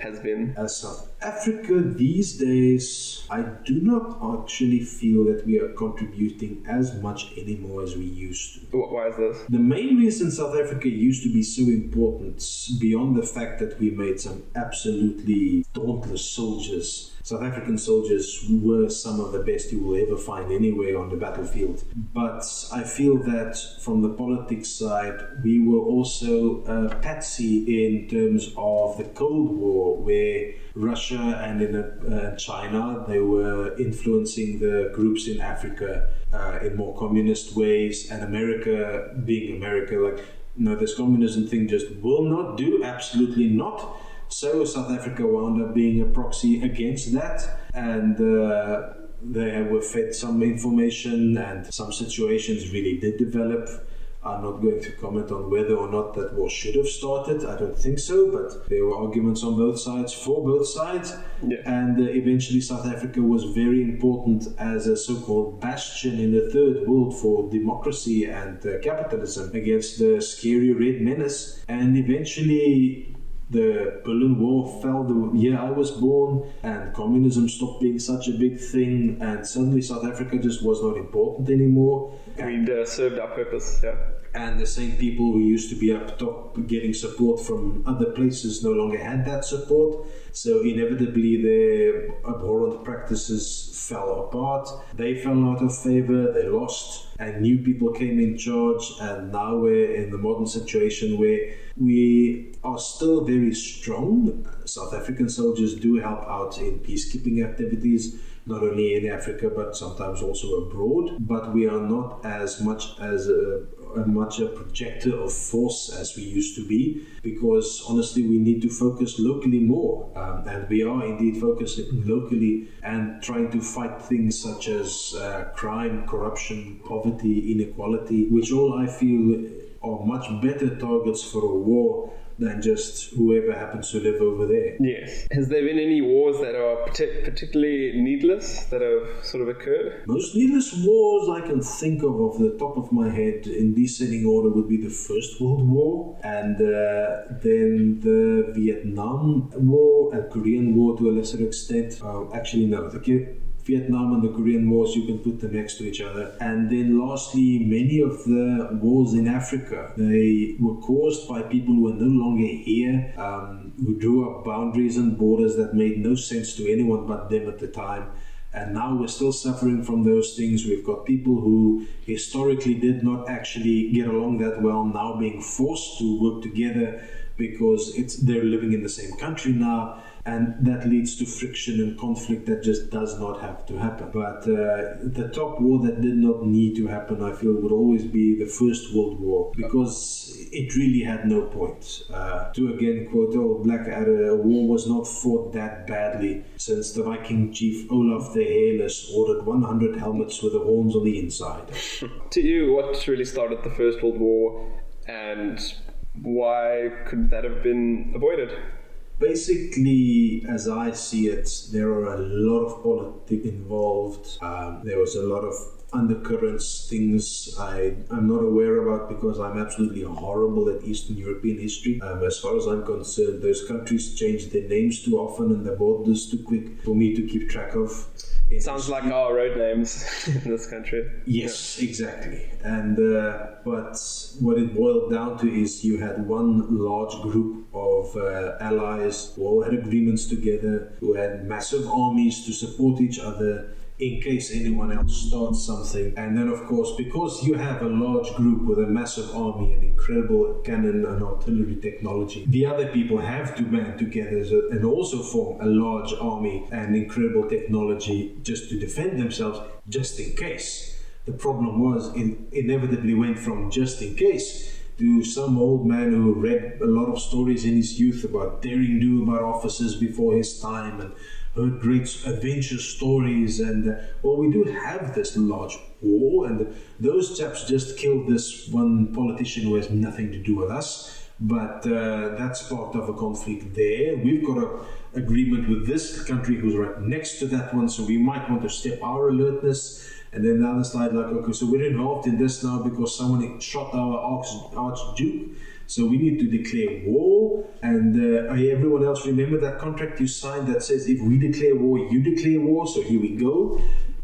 has been? As South Africa these days, I do not actually feel that we are contributing as much anymore as we used to. Why is this? The main reason South Africa used to be so important, beyond the fact that we made some absolutely dauntless soldiers South African soldiers were some of the best you will ever find anywhere on the battlefield. But I feel that from the politics side, we were also a patsy in terms of the Cold War, where Russia and in uh, China they were influencing the groups in Africa uh, in more communist ways, and America, being America, like no, this communism thing just will not do. Absolutely not. So South Africa wound up being a proxy against that, and. Uh, they were fed some information, and some situations really did develop I'm not going to comment on whether or not that war should have started. I don't think so, but there were arguments on both sides for both sides. Yeah. And uh, eventually, South Africa was very important as a so called bastion in the third world for democracy and uh, capitalism against the scary red menace. And eventually, the Berlin Wall fell the year I was born, and communism stopped being such a big thing, and suddenly South Africa just was not important anymore. We uh, served our purpose, yeah. And the same people who used to be up top getting support from other places no longer had that support. So inevitably, their abhorrent practices fell apart. They fell out of favor, they lost, and new people came in charge. And now we're in the modern situation where we are still very strong. South African soldiers do help out in peacekeeping activities not only in Africa but sometimes also abroad. But we are not as much as a, much a projector of force as we used to be, because honestly we need to focus locally more, um, and we are indeed focusing locally and trying to fight things such as uh, crime, corruption, poverty, inequality, which all I feel are much better targets for a war than just whoever happens to live over there. Yes. Has there been any wars that are particularly needless that have sort of occurred? Most needless wars I can think of off the top of my head in descending order would be the First World War and uh, then the Vietnam War and Korean War to a lesser extent. Uh, actually, no, the Vietnam and the Korean Wars, you can put them next to each other. And then lastly, many of the wars in Africa, they were caused by people who are no longer here, um, who drew up boundaries and borders that made no sense to anyone but them at the time. And now we're still suffering from those things. We've got people who historically did not actually get along that well now being forced to work together because it's they're living in the same country now and that leads to friction and conflict that just does not have to happen. But uh, the top war that did not need to happen, I feel, would always be the First World War because it really had no point. Uh, to again quote old Blackadder, war was not fought that badly since the Viking chief Olaf the Hairless ordered 100 helmets with the horns on the inside. [LAUGHS] to you, what really started the First World War and why could that have been avoided? Basically, as I see it, there are a lot of politics involved. Um, there was a lot of undercurrents, things I, I'm not aware about because I'm absolutely horrible at Eastern European history. Um, as far as I'm concerned, those countries change their names too often and their borders too quick for me to keep track of. It sounds like our road names [LAUGHS] in this country. Yes, yeah. exactly. And uh, but what it boiled down to is you had one large group of uh, allies who all had agreements together, who had massive armies to support each other in case anyone else starts something. And then, of course, because you have a large group with a massive army and incredible cannon and artillery technology, the other people have to band together and also form a large army and incredible technology just to defend themselves, just in case. The problem was, it inevitably went from just in case to some old man who read a lot of stories in his youth about daring do about officers before his time and heard great adventure stories, and uh, well, we do have this large war, and those chaps just killed this one politician who has nothing to do with us. But uh, that's part of a conflict there. We've got a agreement with this country who's right next to that one, so we might want to step our alertness. And then the other side, like, okay, so we're involved in this now because someone shot our arch, archduke. So we need to declare war, and uh, everyone else remember that contract you signed that says if we declare war, you declare war. So here we go,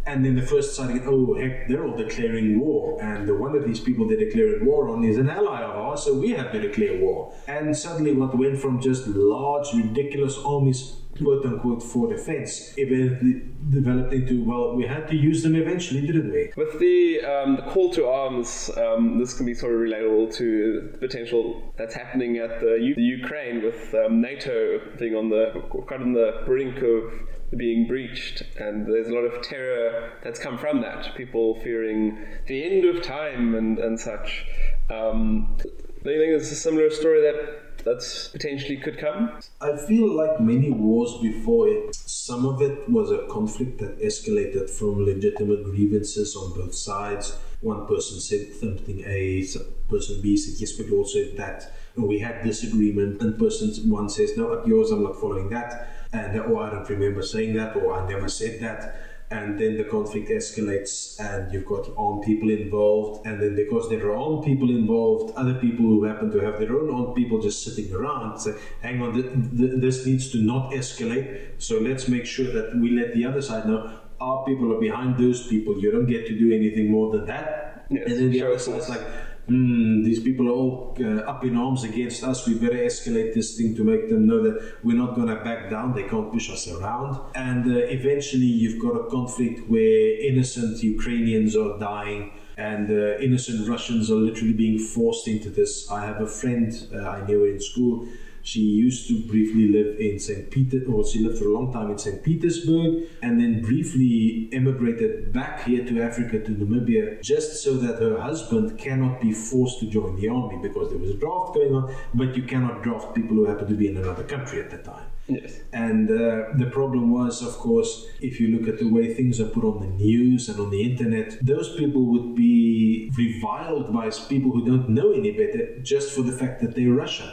And then the first side, oh heck, they're all declaring war, and the one of these people they're declaring war on is an ally of ours, so we have to declare war. And suddenly, what went from just large, ridiculous armies quote unquote for defense eventually developed into well we had to use them eventually didn't we with the, um, the call to arms um, this can be sort of relatable to the potential that's happening at the, U- the ukraine with um, nato being on the quite on the brink of being breached, and there's a lot of terror that's come from that. People fearing the end of time and, and such. Um, you think it's a similar story that that's potentially could come? I feel like many wars before it, some of it was a conflict that escalated from legitimate grievances on both sides. One person said something A, person B said yes, but also that. And we had disagreement, and person one says, no, at yours, I'm not following that and oh, I don't remember saying that, or I never said that. And then the conflict escalates, and you've got armed people involved. And then, because there are armed people involved, other people who happen to have their own armed people just sitting around say, Hang on, th- th- this needs to not escalate. So let's make sure that we let the other side know our people are behind those people. You don't get to do anything more than that. Yes, and then the other side's like, mm, these people are all uh, up in arms against us. We better escalate this thing to make them know that we're not going to back down. They can't push us around. And uh, eventually, you've got a conflict where innocent Ukrainians are dying. And uh, innocent Russians are literally being forced into this. I have a friend uh, I knew in school she used to briefly live in St. Peter, or she lived for a long time in St. Petersburg, and then briefly emigrated back here to Africa, to Namibia, just so that her husband cannot be forced to join the army because there was a draft going on, but you cannot draft people who happen to be in another country at the time. Yes. And uh, the problem was, of course, if you look at the way things are put on the news and on the internet, those people would be reviled by people who don't know any better just for the fact that they're Russian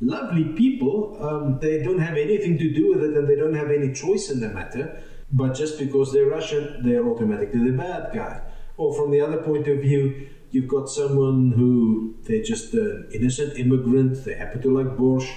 lovely people. Um, they don't have anything to do with it and they don't have any choice in the matter. But just because they're Russian, they're automatically the bad guy. Or from the other point of view, you've got someone who they're just an innocent immigrant, they happen to like borscht,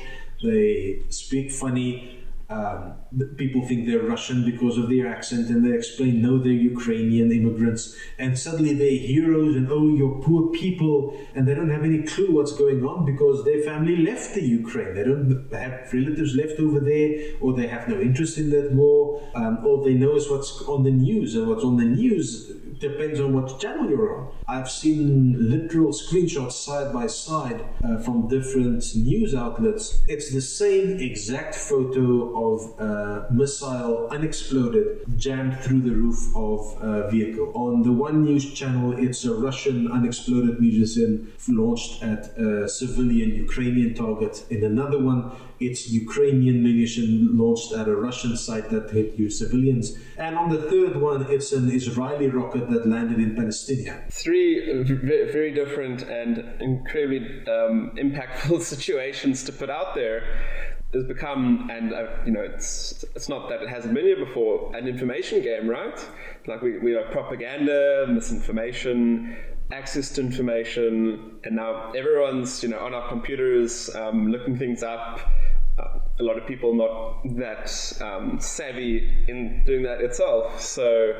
they speak funny, um, people think they're Russian because of their accent, and they explain no, they're Ukrainian immigrants, and suddenly they're heroes, and oh, you're poor people, and they don't have any clue what's going on because their family left the Ukraine. They don't have relatives left over there, or they have no interest in that war. Um, all they know is what's on the news, and what's on the news depends on what channel you're on. I've seen literal screenshots side by side uh, from different news outlets. It's the same exact photo of a missile unexploded jammed through the roof of a vehicle. On the one news channel, it's a Russian unexploded munition launched at a civilian Ukrainian target. In another one, it's Ukrainian munition launched at a Russian site that hit your civilians. And on the third one, it's an Israeli rocket that landed in Palestine. Three very different and incredibly um, impactful [LAUGHS] situations to put out there has become, and uh, you know, it's it's not that it hasn't been here before, an information game, right? Like we, we have propaganda, misinformation, access to information, and now everyone's you know on our computers um, looking things up a lot of people not that um, savvy in doing that itself. So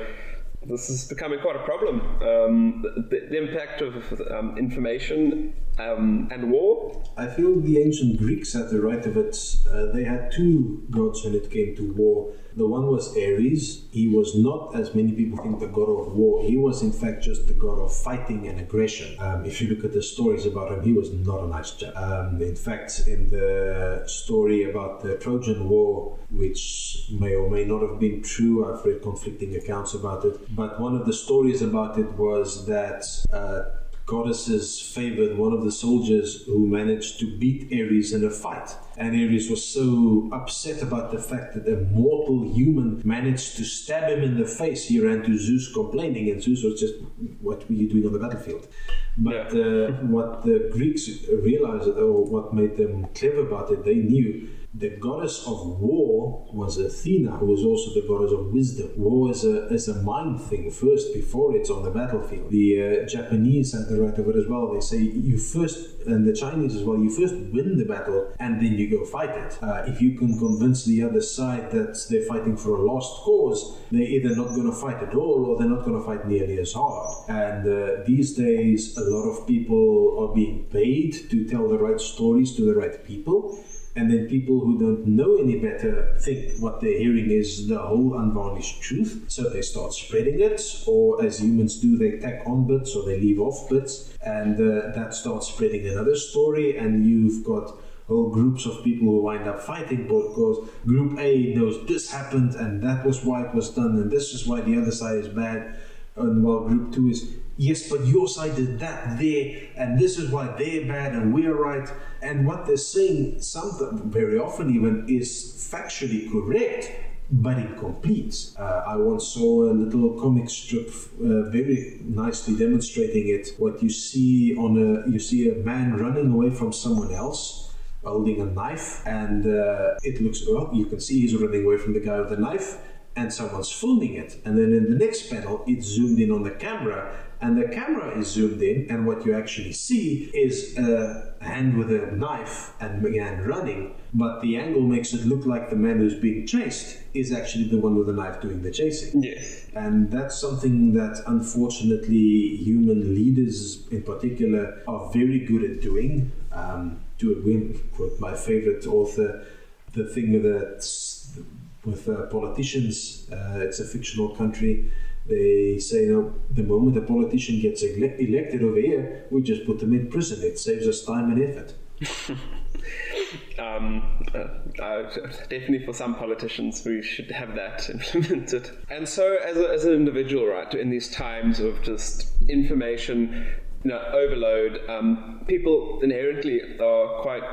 this is becoming quite a problem. Um, the, the, impact of um, information um, and war. I feel the ancient Greeks had the right of it. Uh, they had two gods when it came to war. The one was Ares. He was not, as many people think, the god of war. He was, in fact, just the god of fighting and aggression. Um, if you look at the stories about him, he was not a nice chap. Um, in fact, in the story about the Trojan War, which may or may not have been true, I've read conflicting accounts about it. But one of the stories about it was that. Uh, goddesses favored one of the soldiers who managed to beat Ares in a fight. And Ares was so upset about the fact that a mortal human managed to stab him in the face. He ran to Zeus complaining, and Zeus was just, What were you doing on the battlefield? But yeah. uh, what the Greeks realized, or what made them clever about it, they knew the goddess of war was Athena, who was also the goddess of wisdom. War is a, is a mind thing first before it's on the battlefield. The uh, Japanese had the right of it as well. They say you first, and the Chinese as well, you first win the battle and then you go fight it. Uh, if you can convince the other side that they're fighting for a lost cause, they're either not going to fight at all or they're not going to fight nearly as hard. And uh, these days, a lot of people are being paid to tell the right stories to the right people and then people who don't know any better think what they're hearing is the whole unvarnished truth. So they start spreading it, or as humans do, they tack on bits or they leave off bits, and uh, that starts spreading another story, and you've got whole groups of people who wind up fighting because group A knows this happened and that was why it was done, and this is why the other side is bad, and while group two is yes, but your side did that there, and this is why they're bad and we're right. And what they're saying, very often even, is factually correct, but incomplete. Uh, I once saw a little comic strip, uh, very nicely demonstrating it. What you see on a, you see a man running away from someone else. Holding a knife, and uh, it looks well. You can see he's running away from the guy with the knife, and someone's filming it. And then in the next panel, it's zoomed in on the camera, and the camera is zoomed in, and what you actually see is a hand with a knife and a man running, but the angle makes it look like the man who's being chased is actually the one with the knife doing the chasing. Yes. And that's something that unfortunately human leaders in particular are very good at doing. Um, to quote my favorite author, the thing that with uh, politicians, uh, it's a fictional country they say, you the moment a politician gets ele- elected over here, we just put them in prison. It saves us time and effort. [LAUGHS] um, uh, uh, definitely for some politicians, we should have that [LAUGHS] implemented. And so, as, a, as an individual, right, in these times of just information you know, overload, um, people inherently are quite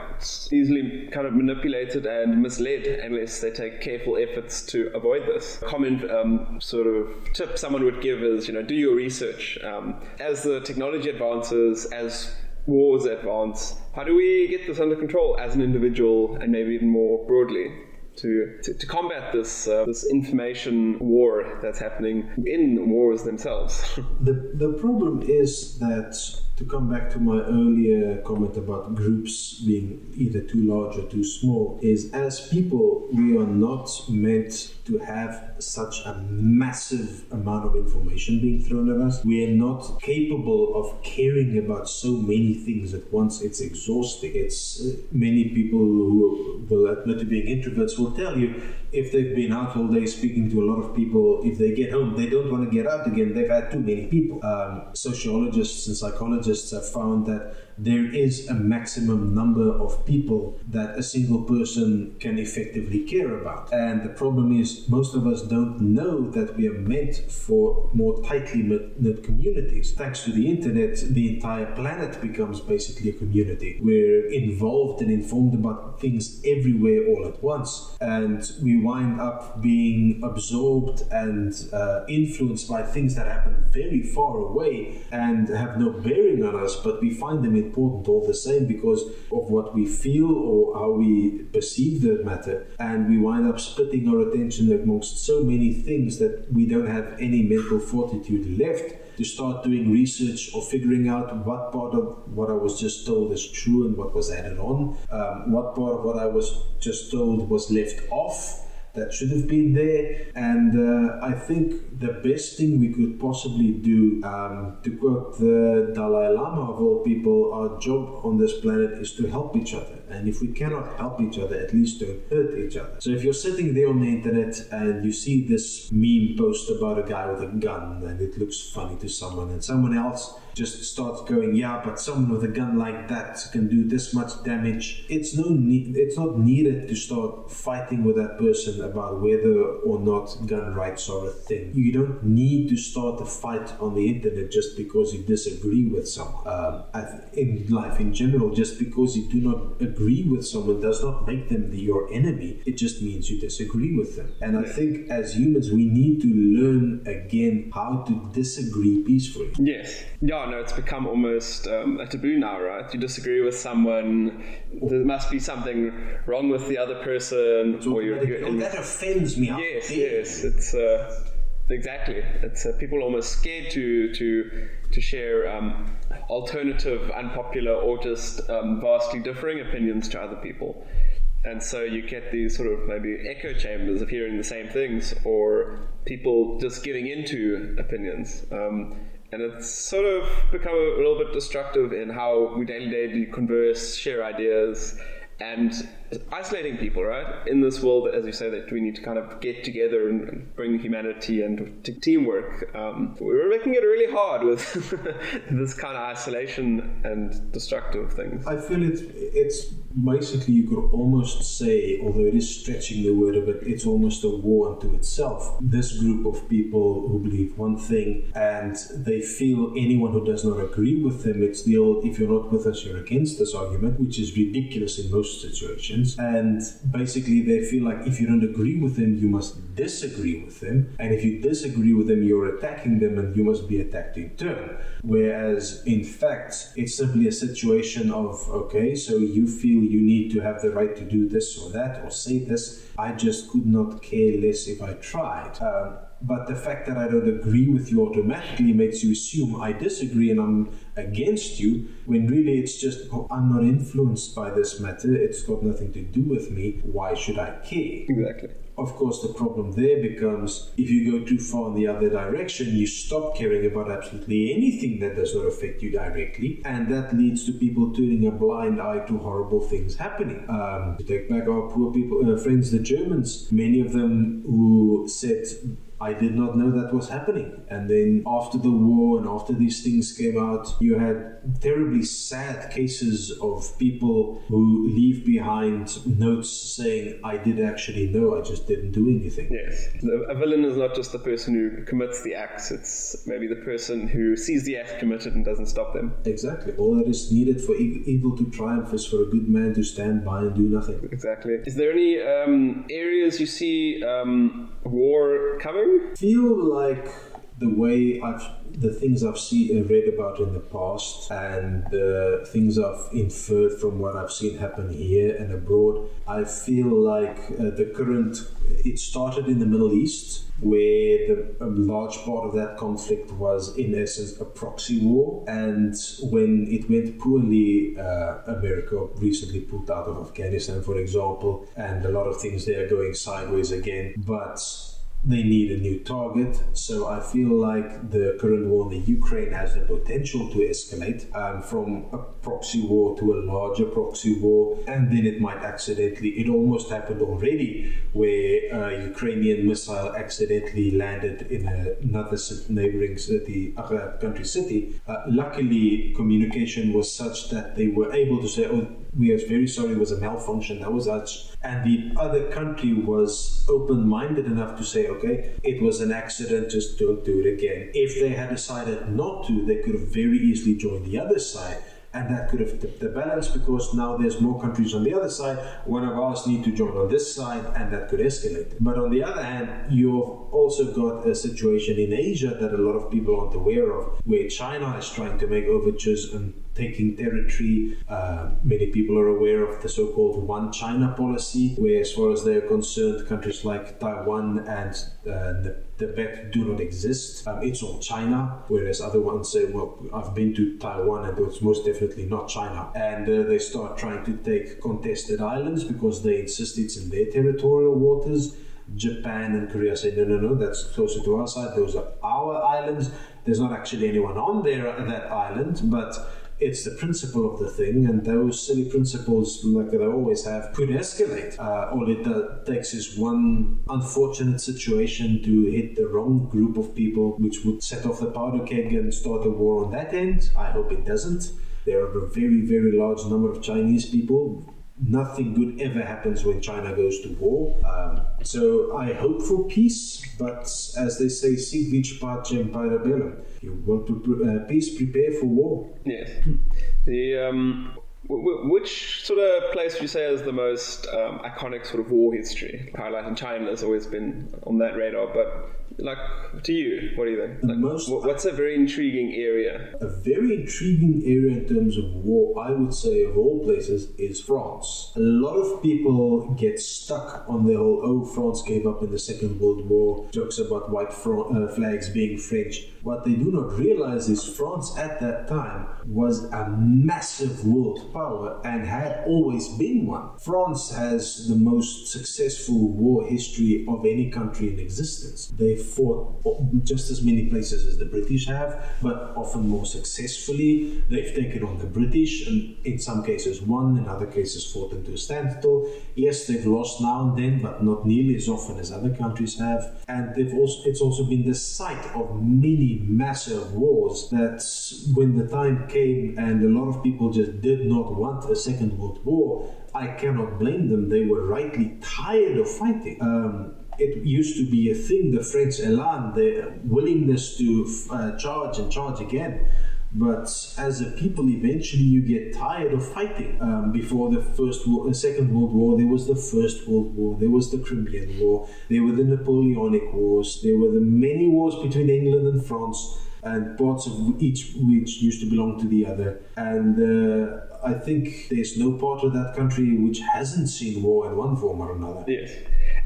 easily kind of manipulated and misled unless they take careful efforts to avoid this. Common um, sort of tip someone would give is, you know, do your research. Um, as the technology advances, as wars advance, how do we get this under control as an individual and maybe even more broadly? To, to, combat this uh, this information war that's happening in wars themselves. [LAUGHS] the the problem is that to come back to my earlier comment about groups being either too large or too small, is as people, we are not meant to have such a massive amount of information being thrown at us. We are not capable of caring about so many things at once. It's exhausting. It's uh, many people who will admit to being introverts will tell you if they've been out all day speaking to a lot of people, if they get home, they don't want to get out again. They've had too many people. Um, sociologists and psychologists have found that there is a maximum number of people that a single person can effectively care about. And the problem is, most of us don't know that we are meant for more tightly knit communities. Thanks to the internet, the entire planet becomes basically a community. We're involved and informed about things everywhere all at once. And we wind up being absorbed and uh, influenced by things that happen very far away and have no bearing on us, but we find them in important all the same because of what we feel or how we perceive the matter. And we wind up splitting our attention amongst so many things that we don't have any mental fortitude left to start doing research or figuring out what part of what I was just told is true and what was added on, um, what part of what I was just told was left off that should have been there. And uh, I think the best thing we could possibly do, um, to quote the Dalai Lama of all people, our job on this planet is to help each other. And if we cannot help each other, at least don't hurt each other. So if you're sitting there on the internet and you see this meme post about a guy with a gun and it looks funny to someone, and someone else just starts going, yeah, but someone with a gun like that can do this much damage. It's no need. It's not needed to start fighting with that person about whether or not gun rights are a thing. You don't need to start a fight on the internet just because you disagree with someone. Um, in life in general, just because you do not agree agree with someone does not make them the, your enemy. It just means you disagree with them. And I think as humans, we need to learn again how to disagree peacefully. Yes. Yeah, no, it's become almost um, a taboo now, right? You disagree with someone, there must be something wrong with the other person. or you're, you're oh, that offends me. Yes, yes. It's. Uh, Exactly. It's uh, people almost scared to to to share um, alternative, unpopular, or just um, vastly differing opinions to other people. And so you get these sort of maybe echo chambers of hearing the same things, or people just giving into opinions. Um, and it's sort of become a little bit destructive in how we daily daily converse, share ideas, and isolating people, right? In this world, as you say, that we need to kind of get together and bring humanity and teamwork. Um, we were making it really hard with [LAUGHS] this kind of isolation and destructive things. I feel it's it's basically you could almost say, although it is stretching the word a bit, it's almost a war unto itself. This group of people who believe one thing and they feel anyone who does not agree with them, it's the old "if you're not with us, you're against us" argument, which is ridiculous in most situations and basically they feel like if you don't agree with them you must disagree with them. And if you disagree with them you're attacking them and you must be attacked in turn. Whereas in fact it's simply a situation of okay so you feel you need to have the right to do this or that or say this. I just could not care less if i tried. Um, but the fact that I don't agree with you automatically makes you assume I disagree and I'm against you, when really it's just, oh, I'm not influenced by this matter, it's got nothing to do with me, why should I care? Exactly. Of course, the problem there becomes if you go too far in the other direction, you stop caring about absolutely anything that does not affect you directly, and that leads to people turning a blind eye to horrible things happening. Um, to take back our poor people, uh, friends, the Germans, many of them who said I did not know that was happening. And then after the war and after these things came out, you had terribly sad cases of people who leave behind notes saying, I did actually know, I just didn't do anything. Yes. A villain is not just the person who commits the acts, it's maybe the person who sees the act committed and doesn't stop them. Exactly. All that is needed for evil to triumph is for a good man to stand by and do nothing. Exactly. Is there any um, areas you see um, war coming? Feel like the way I've the things I've seen uh, read about in the past and the things I've inferred from what I've seen happen here and abroad, I feel like uh, the current it started in the Middle East where the, a large part of that conflict was in essence a proxy war and when it went poorly uh, America recently pulled out of Afghanistan for example and a lot of things there are going sideways again but they need a new target. So I feel like the current war in the Ukraine has the potential to escalate um, from a proxy war to a larger proxy war, and then it might accidentally. It almost happened already, where a Ukrainian missile accidentally landed in another neighboring city, uh, country city. Uh, luckily, communication was such that they were able to say, "Oh." We are very sorry it was a malfunction that was us and the other country was open-minded enough to say okay it was an accident just don't do it again if they had decided not to they could have very easily joined the other side and that could have tipped the balance because now there's more countries on the other side. One of us need to join on this side, and that could escalate. But on the other hand, you've also got a situation in Asia that a lot of people aren't aware of, where China is trying to make overtures and taking territory. Uh, many people are aware of the so-called One China policy, where, as far as they're concerned, countries like Taiwan and uh, Tibet do not exist. Um, it's all China, whereas other ones say, "Well, I've been to Taiwan, and it's most definitely not China." And uh, they start trying to take contested islands because they insist it's in their territorial waters. Japan and Korea say, no, no, no, that's closer to our side. Those are our islands. There's not actually anyone on there that island, but it's the principle of the thing, and those silly principles, like they always have, could escalate. Uh, all it takes is one unfortunate situation to hit the wrong group of people, which would set off the powder keg and start a war on that end. I hope it doesn't. There are a very, very large number of Chinese people nothing good ever happens when China goes to war. Um, so I hope for peace, but as they say, si vis pacem para bellum. You want to uh, peace, prepare for war. Yes. The um, Which sort of place would you say is the most um, iconic sort of war history? Highlighting China has always been on that radar, but like to you, what do you think? Like, most, what's a very intriguing area? A very intriguing area in terms of war, I would say, of all places, is France. A lot of people get stuck on the whole, oh, France gave up in the Second World War, jokes about white uh, flags being French. What they do not realize is France at that time was a massive world power and had always been one. France has the most successful war history of any country in existence. They fought just as many places as the British have, but often more successfully. They've taken on the British and in some cases won, in other cases fought into a standstill. Yes, they've lost now and then, but not nearly as often as other countries have. And they've also it's also been the site of many massive wars that when the time came and a lot of people just did not want a second world war, I cannot blame them. They were rightly tired of fighting. Um, it used to be a thing, the French elan, the willingness to uh, charge and charge again. But as a people, eventually you get tired of fighting. Um, before the first, war, the Second World War, there was the First World War, there was the Crimean War, there were the Napoleonic Wars, there were the many wars between England and France, and parts of each which used to belong to the other. And uh, I think there's no part of that country which hasn't seen war in one form or another. Yes.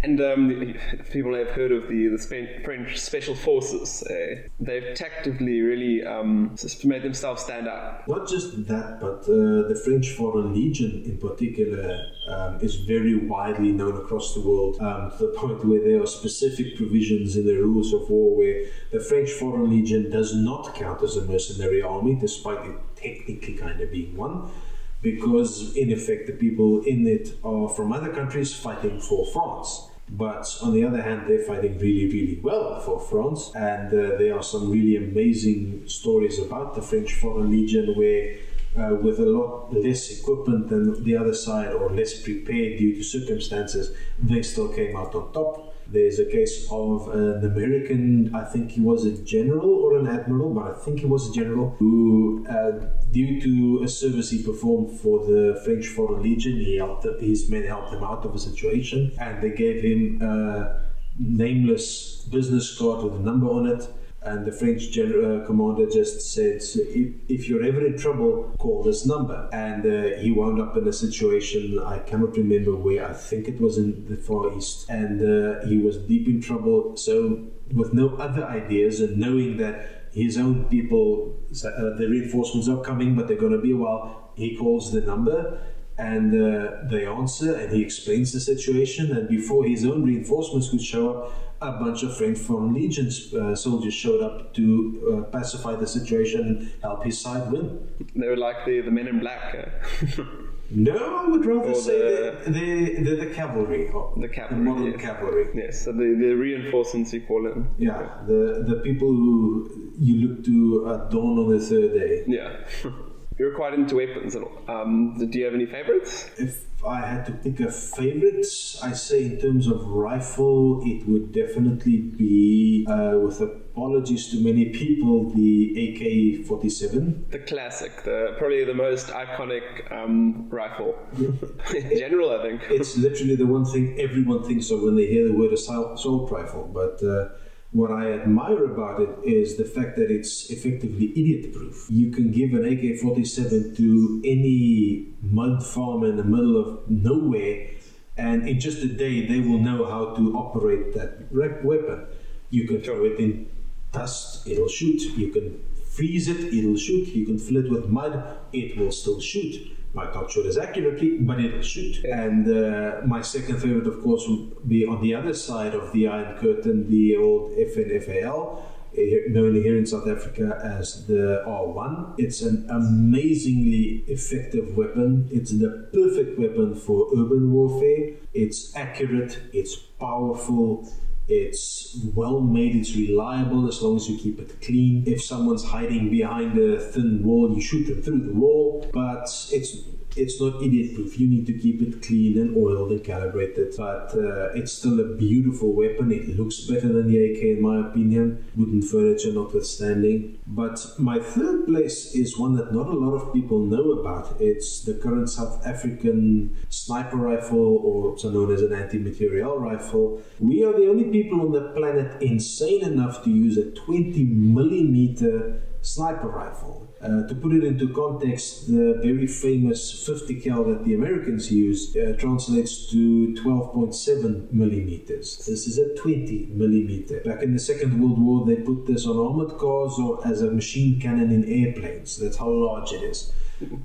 And um, people have heard of the, the French Special Forces. Uh, they've tactically really um, made themselves stand out. Not just that, but uh, the French Foreign Legion in particular um, is very widely known across the world um, to the point where there are specific provisions in the rules of war where the French Foreign Legion does not count as a mercenary army, despite it technically kind of being one because in effect the people in it are from other countries fighting for France. But on the other hand, they're fighting really, really well for France. And uh, there are some really amazing stories about the French Foreign Legion where, uh, with a lot less equipment than the other side or less prepared due to circumstances, they still came out on top. There's a case of an American, I think he was a general or an admiral, but I think he was a general, who, uh, due to a service he performed for the French Foreign Legion, he helped his men helped him out of a situation, and they gave him a nameless business card with a number on it and the French general, uh, commander just said, if, if, you're ever in trouble, call this number. And uh, he wound up in a situation, I cannot remember where, I think it was in the Far East, and uh, he was deep in trouble. So, with no other ideas and knowing that his own people, uh, the reinforcements are coming, but they're going to be a while, he calls the number and uh, they answer and he explains the situation and before his own reinforcements could show up a bunch of French Foreign Legions uh, soldiers showed up to uh, pacify the situation and help his side win. They were like the, the men in black. Uh. [LAUGHS] no, I would rather or say the, the, the, the, cavalry. The cavalry. The modern yes. cavalry. Yes, so the, the reinforcements you call them. Yeah, the, the people who you look to at dawn on the third day. Yeah. [LAUGHS] You're quite into weapons. Um, do you have any favorites? If I had to pick a favorite, I say in terms of rifle, it would definitely be, uh, with apologies to many people, the AK 47. The classic, the probably the most iconic um, rifle [LAUGHS] in general, I think. It's literally the one thing everyone thinks of when they hear the word assault rifle, but. Uh, what I admire about it is the fact that it's effectively idiot proof. You can give an AK 47 to any mud farm in the middle of nowhere, and in just a day, they will know how to operate that weapon. You can throw it in dust, it'll shoot. You can freeze it, it'll shoot. You can fill it with mud, it will still shoot might not shoot as accurately, but it should. And uh, my second favorite, of course, would be on the other side of the Iron Curtain, the old FN FAL, known here in South Africa as the R1. It's an amazingly effective weapon. It's the perfect weapon for urban warfare. It's accurate, it's powerful, it's well made, it's reliable as long as you keep it clean. If someone's hiding behind a thin wall, you shoot them through the wall. But it's it's not idiot proof. You need to keep it clean and oiled and calibrated. But uh, it's still a beautiful weapon. It looks better than the AK, in my opinion, wooden furniture notwithstanding. But my third place is one that not a lot of people know about. It's the current South African sniper rifle, or also known as an anti materiel rifle. We are the only people on the planet insane enough to use a 20 millimeter sniper rifle. Uh, to put it into context, the very famous 50 cal that the Americans use uh, translates to 12.7 millimeters. This is a 20 millimeter. Back in the Second World War, they put this on armored cars or as a machine cannon in airplanes. That's how large it is.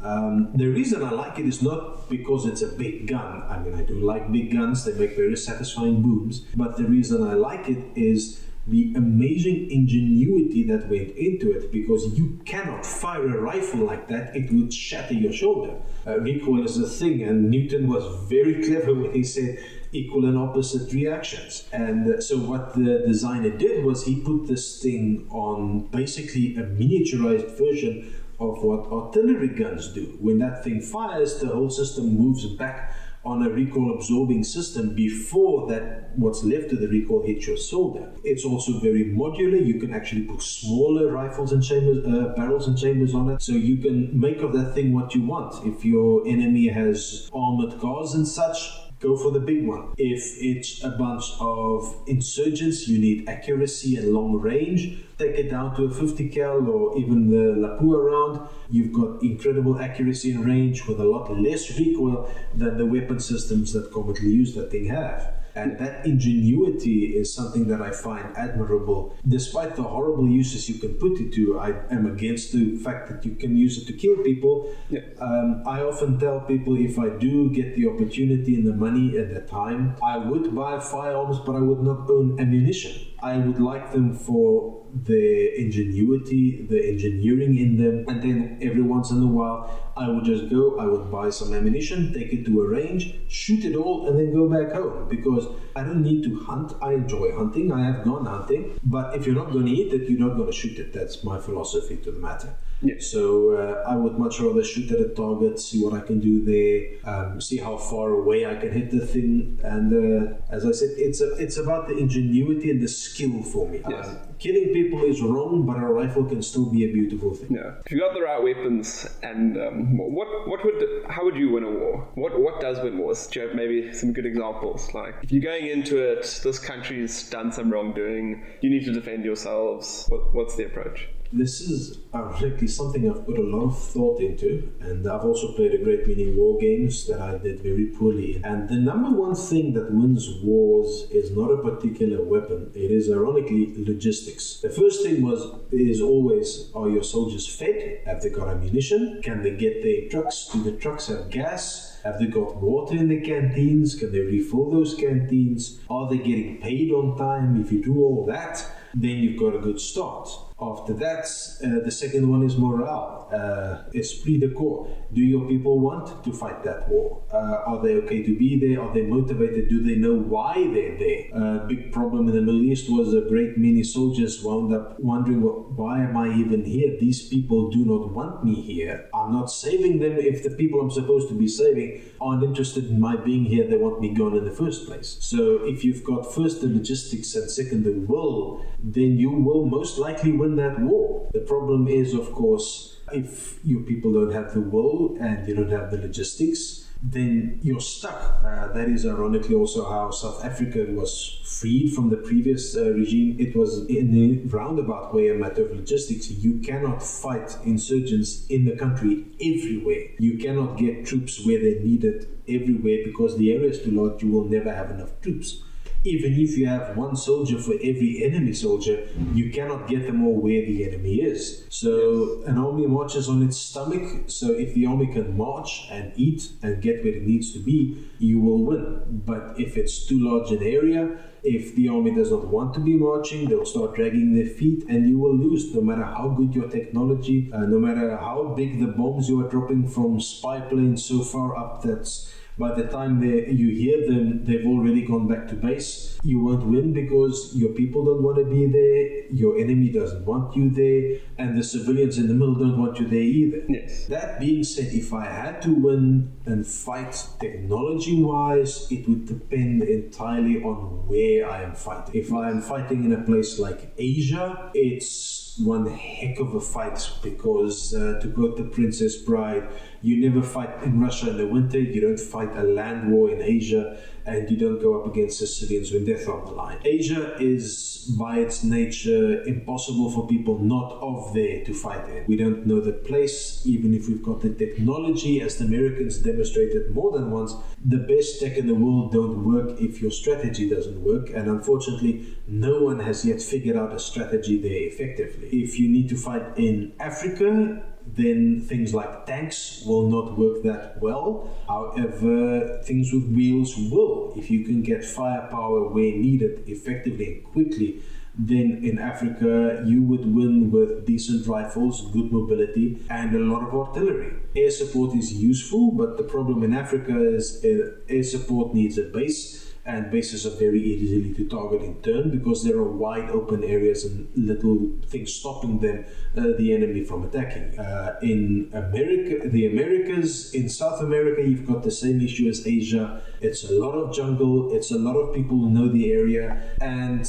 Um, the reason I like it is not because it's a big gun. I mean, I do like big guns, they make very satisfying booms. But the reason I like it is the amazing ingenuity that went into it because you cannot fire a rifle like that, it would shatter your shoulder. Uh, recoil is a thing, and Newton was very clever when he said equal and opposite reactions. And uh, so, what the designer did was he put this thing on basically a miniaturized version of what artillery guns do. When that thing fires, the whole system moves back on a recoil absorbing system before that what's left of the recoil hits your shoulder. It's also very modular. You can actually put smaller rifles and chambers, uh, barrels and chambers on it, so you can make of that thing what you want. If your enemy has armored cars and such, go for the big one. If it's a bunch of insurgents, you need accuracy and long range. Take it down to a 50 cal or even the Lapua round. You've got incredible accuracy and range with a lot less recoil than the weapon systems that commonly use that thing have. And that ingenuity is something that I find admirable. Despite the horrible uses you can put it to, I am against the fact that you can use it to kill people. Yeah. Um, I often tell people if I do get the opportunity and the money and the time, I would buy firearms, but I would not own ammunition. I would like them for the ingenuity, the engineering in them, and then every once in a while I would just go, I would buy some ammunition, take it to a range, shoot it all, and then go back home because I don't need to hunt. I enjoy hunting, I have gone hunting, but if you're not going to eat it, you're not going to shoot it. That's my philosophy to the matter. Yeah. So uh, I would much rather shoot at a target, see what I can do there, um, see how far away I can hit the thing, and uh, as I said, it's a, it's about the ingenuity and the skill for me. Yes. Um, killing people is wrong, but a rifle can still be a beautiful thing. Yeah. If you got the right weapons, and um, what what would how would you win a war? What what does win wars? Do you have maybe some good examples? Like if you're going into it, this country's done some wrongdoing, you need to defend yourselves. What, what's the approach? This is actually something I've put a lot of thought into, and I've also played a great many war games that I did very poorly. And the number one thing that wins wars is not a particular weapon; it is ironically logistics. The first thing was is always: Are your soldiers fed? Have they got ammunition? Can they get their trucks? Do the trucks have gas? Have they got water in the canteens? Can they refill those canteens? Are they getting paid on time? If you do all that, then you've got a good start. After that, uh, the second one is morale, uh, esprit de corps. Do your people want to fight that war? Uh, are they okay to be there? Are they motivated? Do they know why they're there? A big problem in the Middle East was a great many soldiers wound up wondering, well, why am I even here? These people do not want me here. I'm not saving them if the people I'm supposed to be saving aren't interested in my being here. They want me gone in the first place. So if you've got first the logistics and second the will, then you will most likely win that war. The problem is, of course, if your people don't have the will and you don't have the logistics, then you're stuck. Uh, that is ironically also how South Africa was freed from the previous uh, regime. It was in a roundabout way a matter of logistics. You cannot fight insurgents in the country everywhere. You cannot get troops where they're needed everywhere because the area is too large. You will never have enough troops even if you have one soldier for every enemy soldier, you cannot get them all where the enemy is. So an army marches on its stomach. So if the army can march and eat and get where it needs to be, you will win. But if it's too large an area, if the army does not want to be marching, they'll start dragging their feet and you will lose no matter how good your technology, uh, no matter how big the bombs you are dropping from spy planes so far up that's By the time they, you hear them, they've already gone back to base. You won't win because your people don't want to be there, your enemy doesn't want you there, and the civilians in the middle don't want you there either. Yes. That being said, if I had to win and fight technology wise, it would depend entirely on where I am fighting. If I am fighting in a place like Asia, it's one heck of a fight because, uh, to quote the Princess Bride, you never fight in Russia in the winter, you don't fight a land war in Asia, and you don't go up against Sicilians when death on the line. Asia is, by its nature, impossible for people not of there to fight in. We don't know the place, even if we've got the technology, as the Americans demonstrated more than once. The best tech in the world don't work if your strategy doesn't work, and unfortunately, no one has yet figured out a strategy there effectively. If you need to fight in Africa, then things like tanks will not work that well. However, things with wheels will. If you can get firepower where needed effectively and quickly, then in Africa you would win with decent rifles, good mobility, and a lot of artillery. Air support is useful, but the problem in Africa is uh, air support needs a base and bases are very easily to target in turn because there are wide open areas and little things stopping them, uh, the enemy from attacking. Uh, in America, the Americas, in South America, you've got the same issue as Asia. It's a lot of jungle. It's a lot of people who know the area and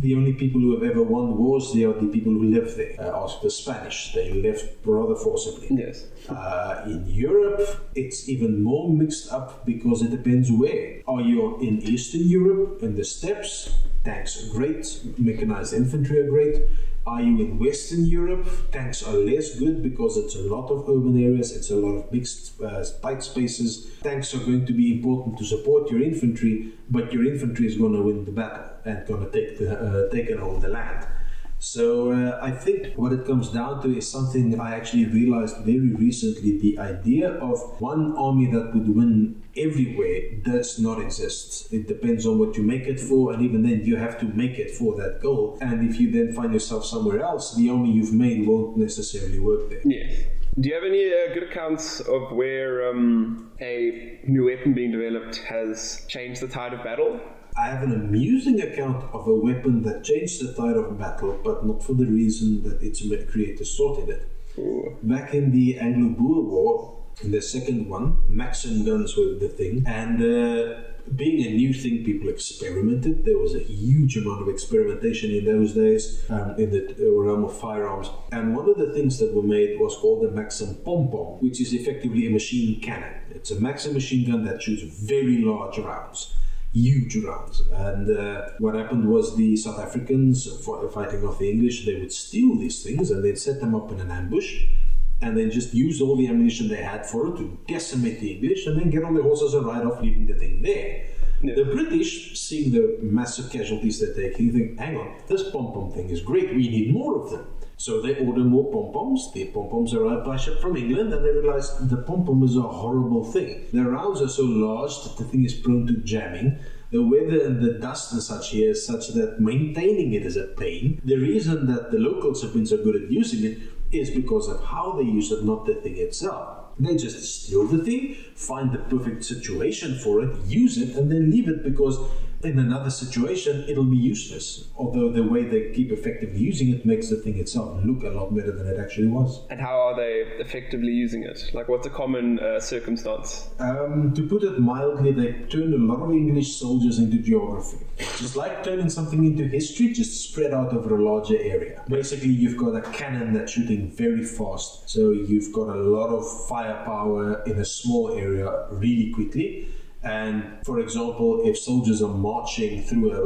the only people who have ever won wars there are the people who live there. Uh, the Spanish, they left rather forcibly. Yes. Uh, in Europe, it's even more mixed up because it depends where. Are you in Eastern Europe, in the steppes? Tanks are great, mechanized infantry are great. Are you in Western Europe? Tanks are less good because it's a lot of urban areas, it's a lot of big, uh, tight spaces. Tanks are going to be important to support your infantry, but your infantry is going to win the battle and going to take the uh, take it over the land. So uh, I think what it comes down to is something I actually realized very recently. The idea of one army that would win everywhere does not exist. It depends on what you make it for, and even then you have to make it for that goal. And if you then find yourself somewhere else, the army you've made won't necessarily work there. Yes. Do you have any uh, good accounts of where um, a new weapon being developed has changed the tide of battle? I have an amusing account of a weapon that changed the tide of battle, but not for the reason that its creator sorted it. Ooh. Back in the Anglo-Boer War, in the second one, Maxim guns were the thing, and uh, being a new thing, people experimented. There was a huge amount of experimentation in those days um, in the realm of firearms. And one of the things that were made was called the Maxim Pom Pom, which is effectively a machine cannon. It's a Maxim machine gun that shoots very large rounds huge rounds. And uh, what happened was the South Africans, fighting off the English, they would steal these things and they'd set them up in an ambush and then just use all the ammunition they had for it to decimate the English and then get on their horses and ride off, leaving the thing there. Yeah. The British, seeing the massive casualties they're taking, think, hang on, this pom pom thing is great, we need more of them. So they order more pom poms. The pom poms arrive by ship from England, and they realize the pom pom is a horrible thing. The rounds are so large that the thing is prone to jamming. The weather and the dust and such here is such that maintaining it is a pain. The reason that the locals have been so good at using it is because of how they use it, not the thing itself. They just steal the thing, find the perfect situation for it, use it, and then leave it because in another situation it'll be useless. Although the way they keep effectively using it makes the thing itself look a lot better than it actually was. And how are they effectively using it? Like, what's a common uh, circumstance? Um, to put it mildly, they turned a lot of English soldiers into geography. Just like turning something into history, just spread out over a larger area. Basically, you've got a cannon that's shooting very fast, so you've got a lot of firepower in a small area really quickly. And for example, if soldiers are marching through a,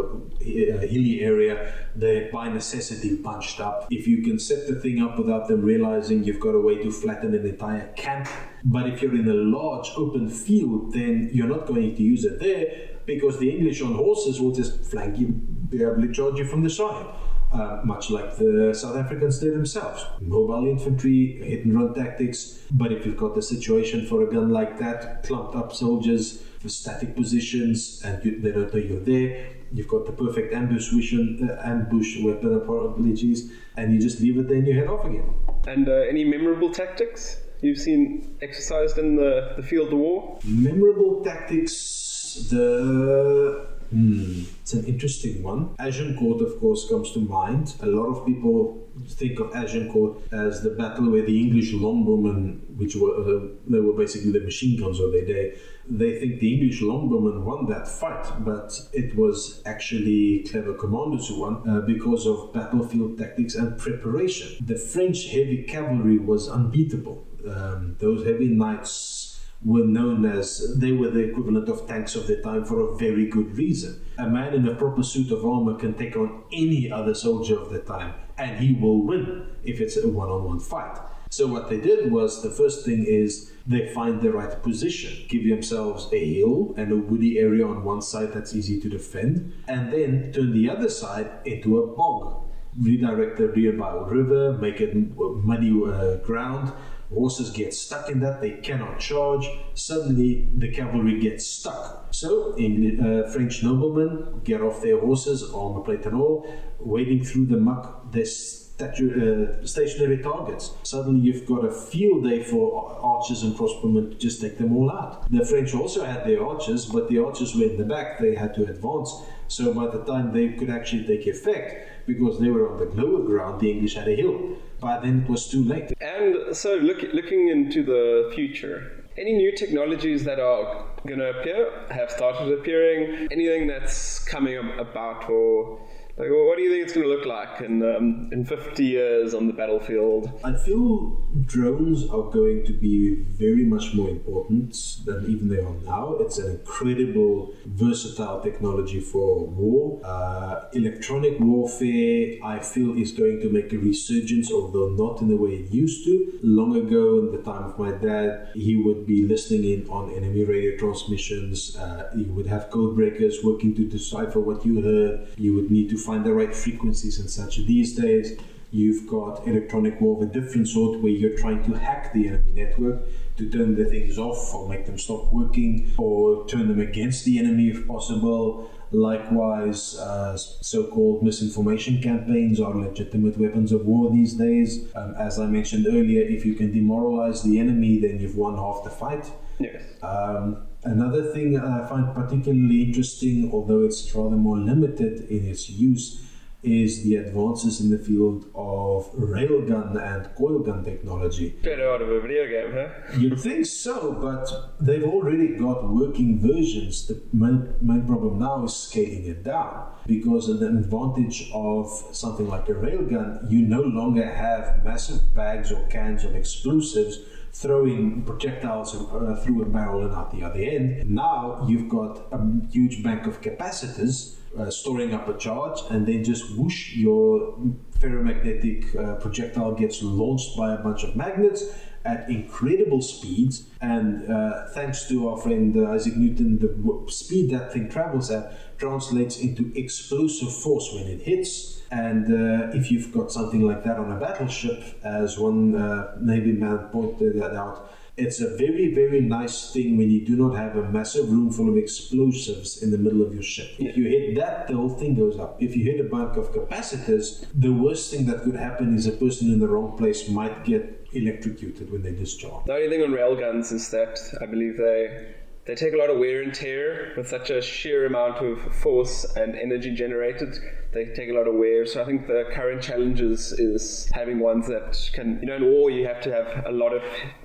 a, hilly area, they're by necessity bunched up. If you can set the thing up without them realizing you've got a way to flatten an entire camp. But if you're in a large open field, then you're not going to use it there because the English on horses will just flank you, be able to charge you from the side. Uh, much like the South Africans did themselves. Mobile infantry, hit and run tactics. But if you've got the situation for a gun like that, clumped up soldiers, for static positions, and you, they don't know you're there. You've got the perfect ambush vision, uh, ambush weapon, apologies, and you just leave it there and you head off again. And uh, any memorable tactics? you've seen exercised in the, the field of war? Memorable tactics, the Hmm, it's an interesting one. Agincourt, of course, comes to mind. A lot of people think of Agincourt as the battle where the English longbowmen, which were uh, they were basically the machine guns of their day, they think the English longbowmen won that fight, but it was actually clever commanders who won uh, because of battlefield tactics and preparation. The French heavy cavalry was unbeatable. Um, those heavy knights were known as they were the equivalent of tanks of the time for a very good reason. A man in a proper suit of armor can take on any other soldier of the time, and he will win if it's a one-on-one fight. So what they did was the first thing is they find the right position, give themselves a hill and a woody area on one side that's easy to defend, and then turn the other side into a bog. Redirect the a river, make it muddy uh, ground, Horses get stuck in that, they cannot charge. Suddenly, the cavalry gets stuck. So, uh, French noblemen get off their horses, armor plate and all, wading through the muck. Their statu- uh, stationary targets. Suddenly, you've got a field day for archers and crossbowmen to just take them all out. The French also had their archers, but the archers were in the back, they had to advance. So, by the time they could actually take effect, because they were on the lower ground, the English had a hill by then it was too late. And so, look, looking into the future, any new technologies that are going to appear, have started appearing, anything that's coming about or like, what do you think it's going to look like in um, in 50 years on the battlefield? I feel drones are going to be very much more important than even they are now. It's an incredible, versatile technology for war. Uh, electronic warfare, I feel, is going to make a resurgence, although not in the way it used to. Long ago, in the time of my dad, he would be listening in on enemy radio transmissions. Uh, would have code breakers working to decipher what you heard. You would need to find the right frequencies and such. These days, you've got electronic war of a different sort where you're trying to hack the enemy network to turn the things off or make them stop working or turn them against the enemy if possible. Likewise, uh, so called misinformation campaigns are legitimate weapons of war these days. Um, as I mentioned earlier, if you can demoralize the enemy, then you've won half the fight. Yes. Um, Another thing I find particularly interesting, although it's rather more limited in its use, is the advances in the field of railgun and coilgun technology. Straight out of a video game, huh? You'd think so, but they've already got working versions. The main, main problem now is scaling it down because an advantage of something like a railgun, you no longer have massive bags or cans of explosives throwing projectiles uh, through a barrel and out the other end. Now you've got a huge bank of capacitors uh, storing up a charge, and then just whoosh, your ferromagnetic uh, projectile gets launched by a bunch of magnets at incredible speeds. And uh, thanks to our friend uh, Isaac Newton, the speed that thing travels at translates into explosive force when it hits. And uh, if you've got something like that on a battleship, as one uh, Navy man pointed that out, it's a very, very nice thing when you do not have a massive room full of explosives in the middle of your ship. If you hit that, the whole thing goes up. If you hit a bank of capacitors, the worst thing that could happen is a person in the wrong place might get electrocuted when they discharge. The only thing on railguns is that I believe they they take a lot of wear and tear with such a sheer amount of force and energy generated. They take a lot of wear. So I think the current challenges is having ones that can, you know, in war you have to have a lot of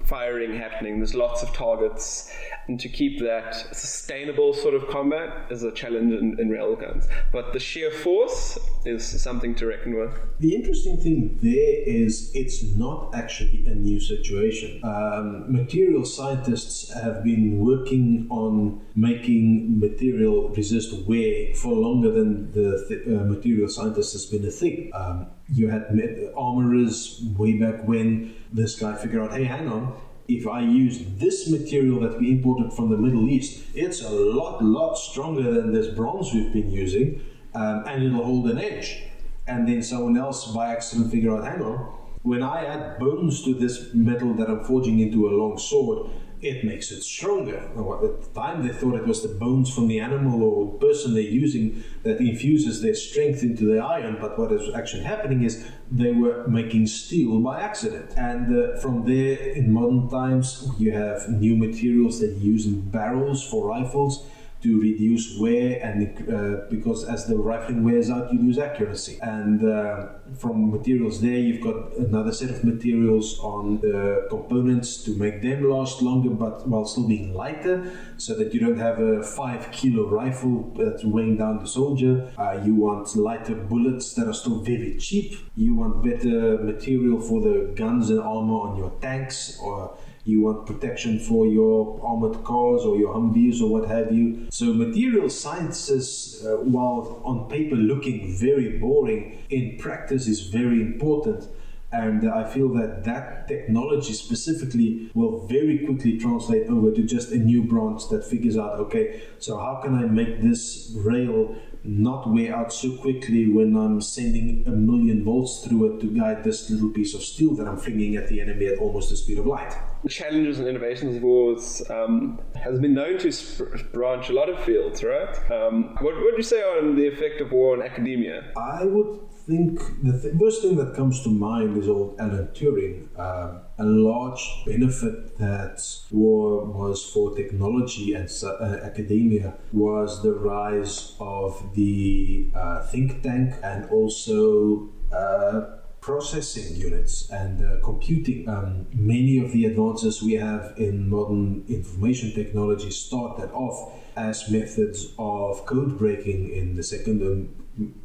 firing happening. There's lots of targets, and to keep that sustainable sort of combat is a challenge in, in railguns. But the sheer force is something to reckon with. The interesting thing there is it's not actually a new situation. Um, material scientists have been working on making material resist wear for longer than the th- uh, material scientists has been a thing. Um, you had armorers way back when this guy figured out, hey, hang on, if I use this material that we imported from the Middle East, it's a lot, lot stronger than this bronze we've been using, um, and it'll hold an edge. And then someone else by accident figure out, hang on, when I add bones to this metal that I'm forging into a long sword, it makes it stronger. At the time, they thought it was the bones from the animal or person they're using that infuses their strength into the iron. But what is actually happening is they were making steel by accident. And uh, from there, in modern times, you have new materials that you use in barrels for rifles to reduce wear and uh, because as the rifling wears out you lose accuracy. And uh, from materials there you've got another set of materials on the components to make them last longer but while still being lighter so that you don't have a five kilo rifle that's weighing down the soldier. Uh, you want lighter bullets that are still very cheap. You want better material for the guns and armor on your tanks or you want protection for your armored cars or your Humvees or what have you. So, material sciences, uh, while on paper looking very boring, in practice is very important. And I feel that that technology specifically will very quickly translate over to just a new branch that figures out okay, so how can I make this rail not wear out so quickly when I'm sending a million volts through it to guide this little piece of steel that I'm flinging at the enemy at almost the speed of light. Challenges and innovations of wars um, has been known to sp- branch a lot of fields, right? Um, what would you say on the effect of war on academia? I would think the th- first thing that comes to mind is old Alan Turing. Uh, a large benefit that war was for technology and uh, academia was the rise of the uh, think tank and also uh, processing units and uh, computing. Um, many of the advances we have in modern information technology started off as methods of code breaking in the second and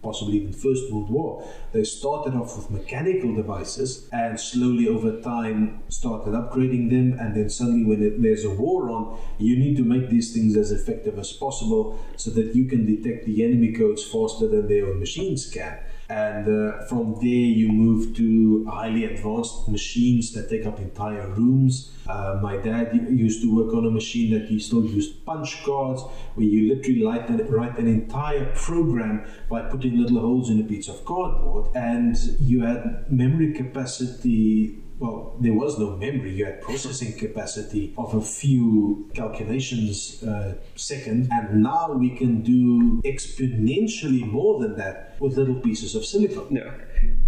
possibly even First World War. They started off with mechanical devices and slowly over time started upgrading them. And then suddenly, when it, there's a war on, you need to make these things as effective as possible so that you can detect the enemy codes faster than their own machines can and uh, from there you move to highly advanced machines that take up entire rooms. Uh, my dad used to work on a machine that he still used punch cards, where you literally an, write an entire program by putting little holes in a piece of cardboard, and you had memory capacity well, there was no memory. You had processing capacity of a few calculations uh, second, and now we can do exponentially more than that with little pieces of silicon. Yeah.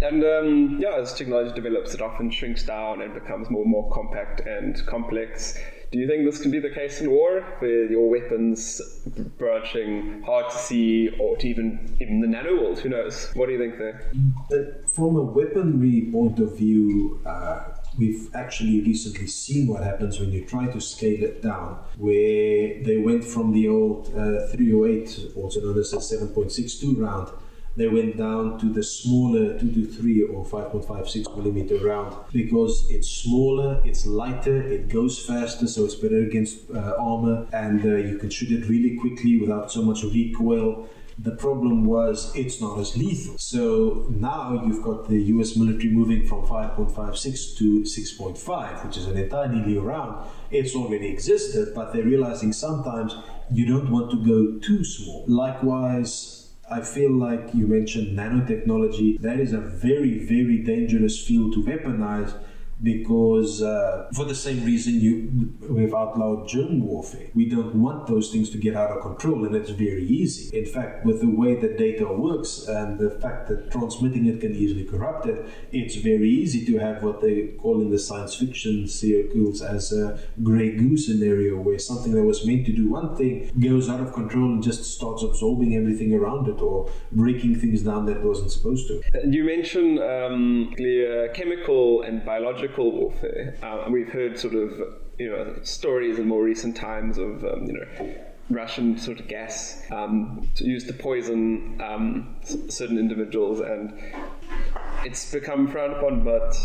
And um, yeah, as technology develops, it often shrinks down and becomes more and more compact and complex. Do you think this can be the case in war, with your weapons branching hard to see, or to even even the nano world? Who knows? What do you think there? From a weaponry point of view, uh, we've actually recently seen what happens when you try to scale it down, where they went from the old uh, 308, also known as a 7.62 round, they went down to the smaller 2 to 3 or 5.56 millimeter round because it's smaller, it's lighter, it goes faster, so it's better against uh, armor, and uh, you can shoot it really quickly without so much recoil. The problem was it's not as lethal. So now you've got the US military moving from 5.56 to 6.5, which is an entirely new round. It's already existed, but they're realizing sometimes you don't want to go too small. Likewise, I feel like you mentioned nanotechnology. That is a very, very dangerous field to weaponize because uh, for the same reason you we've outlawed germ warfare. We don't want those things to get out of control, and it's very easy. In fact, with the way that data works and the fact that transmitting it can easily corrupt it, it's very easy to have what they call in the science fiction circles as a grey goo scenario, where something that was meant to do one thing goes out of control and just starts absorbing everything around it or breaking things down that wasn't supposed to. You mentioned um, the uh, chemical and biological biological warfare. Um, we've heard sort of you know stories in more recent times of um, you know Russian sort of gas um, used to poison um, certain individuals, and it's become frowned upon. But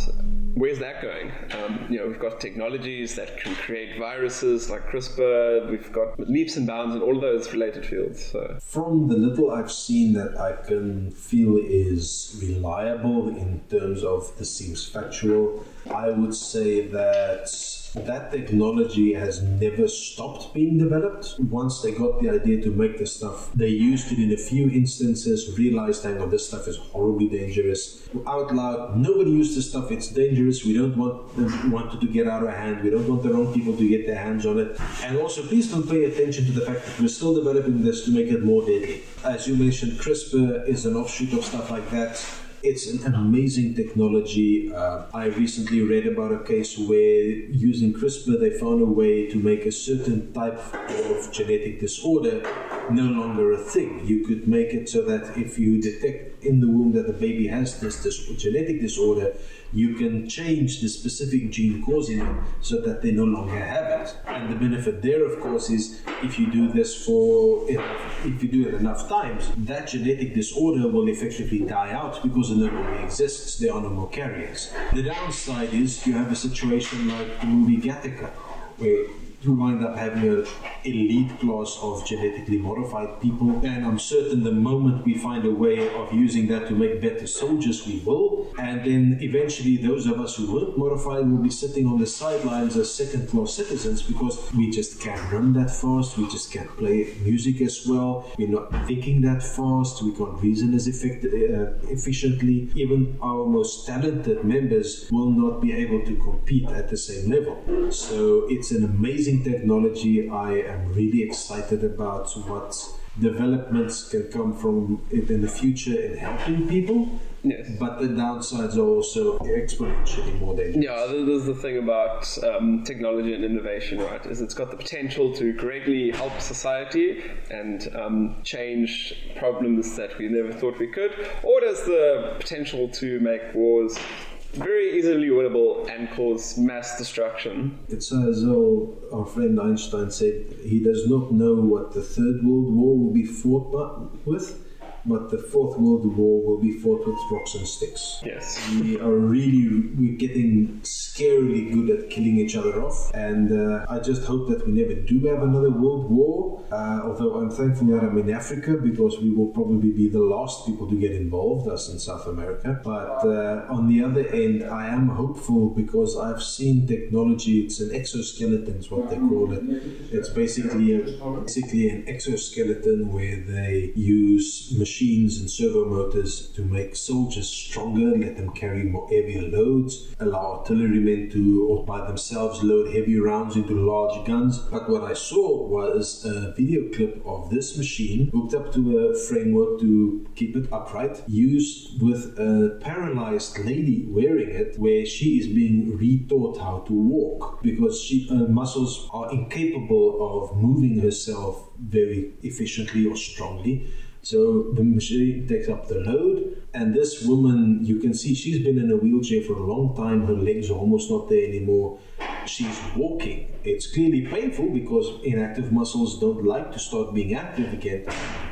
where's that going? Um, you know, we've got technologies that can create viruses like CRISPR. We've got leaps and bounds in all those related fields. So. From the little I've seen that I can feel is reliable in terms of this seems factual, I would say that that technology has never stopped being developed. Once they got the idea to make the stuff, they used it in a few instances, realized, hang on, this stuff is horribly dangerous. Out loud, nobody used this stuff, it's dangerous, we don't want, them, want it to get out of hand, we don't want the wrong people to get their hands on it. And also, please don't pay attention to the fact that we're still developing this to make it more deadly. As you mentioned, CRISPR is an offshoot of stuff like that. It's an amazing technology. Uh, I recently read about a case where using CRISPR, they found a way to make a certain type of genetic disorder no longer a thing. You could make it so that if you detect in the womb that the baby has this, this genetic disorder, you can change the specific gene causing it so that they no longer have it. And the benefit there, of course, is if you do this for if you do it enough times, that genetic disorder will effectively die out because it no longer exists. There are no more carriers. The downside is you have a situation like the movie Gattaca, where you wind up having an elite class of genetically modified people. And I'm certain the moment we find a way of using that to make better soldiers, we will. And then eventually, those of us who weren't modified will be sitting on the sidelines as second class citizens because we just can't run that fast, we just can't play music as well, we're not thinking that fast, we can't reason as effect- uh, efficiently. Even our most talented members will not be able to compete at the same level. So it's an amazing technology. I am really excited about what developments can come from it in the future in helping people. Yes. But the downsides are also exponentially more dangerous. Yeah, there's the thing about um, technology and innovation, right? Is it's got the potential to greatly help society and um, change problems that we never thought we could, or has the potential to make wars very easily winnable and cause mass destruction. It's as though our friend Einstein said he does not know what the Third World War will be fought with, but the Fourth World War will be fought with rocks and sticks. Yes. We are really we're getting scarily good at killing each other off, and uh, I just hope that we never do have another world war. Uh, although I'm thankful that I'm in Africa because we will probably be the last people to get involved, us in South America. But uh, on the other end, I am hopeful because I've seen technology. It's an exoskeleton, is what they call it. It's basically a, basically an exoskeleton where they use machines and servo motors to make soldiers stronger, let them carry more heavier loads, allow artillerymen to, or by themselves, load heavy rounds into large guns. But what I saw was a video clip of this machine hooked up to a framework to keep it upright, used with a paralyzed lady wearing it, where she is being retaught how to walk because she, her muscles are incapable of moving herself very efficiently or strongly. So the machine takes up the load, and this woman, you can see she's been in a wheelchair for a long time. Her legs are almost not there anymore. She's walking. It's clearly painful because inactive muscles don't like to start being active again.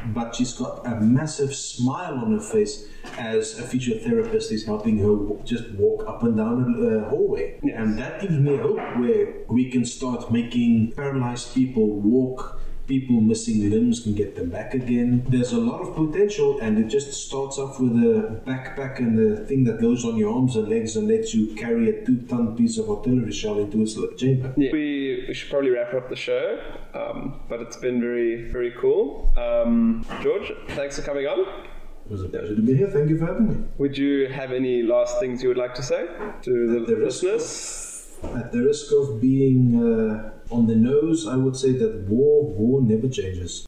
But she's got a massive smile on her face as a physiotherapist is helping her just walk up and down a uh, hallway. And that gives me hope where we can start making paralyzed people walk people missing limbs can get them back again. There's a lot of potential, and it just starts off with a backpack and the thing that goes on your arms and legs and lets you carry a two ton piece of artillery shell into its chamber. Yeah. We, we should probably wrap up the show, um, but it's been very, very cool. Um, George, thanks for coming on. It was a pleasure to be here. Thank you for having me. Would you have any last things you would like to say to the, the listeners? At the risk of being uh, on the nose, I would say that war, war never changes.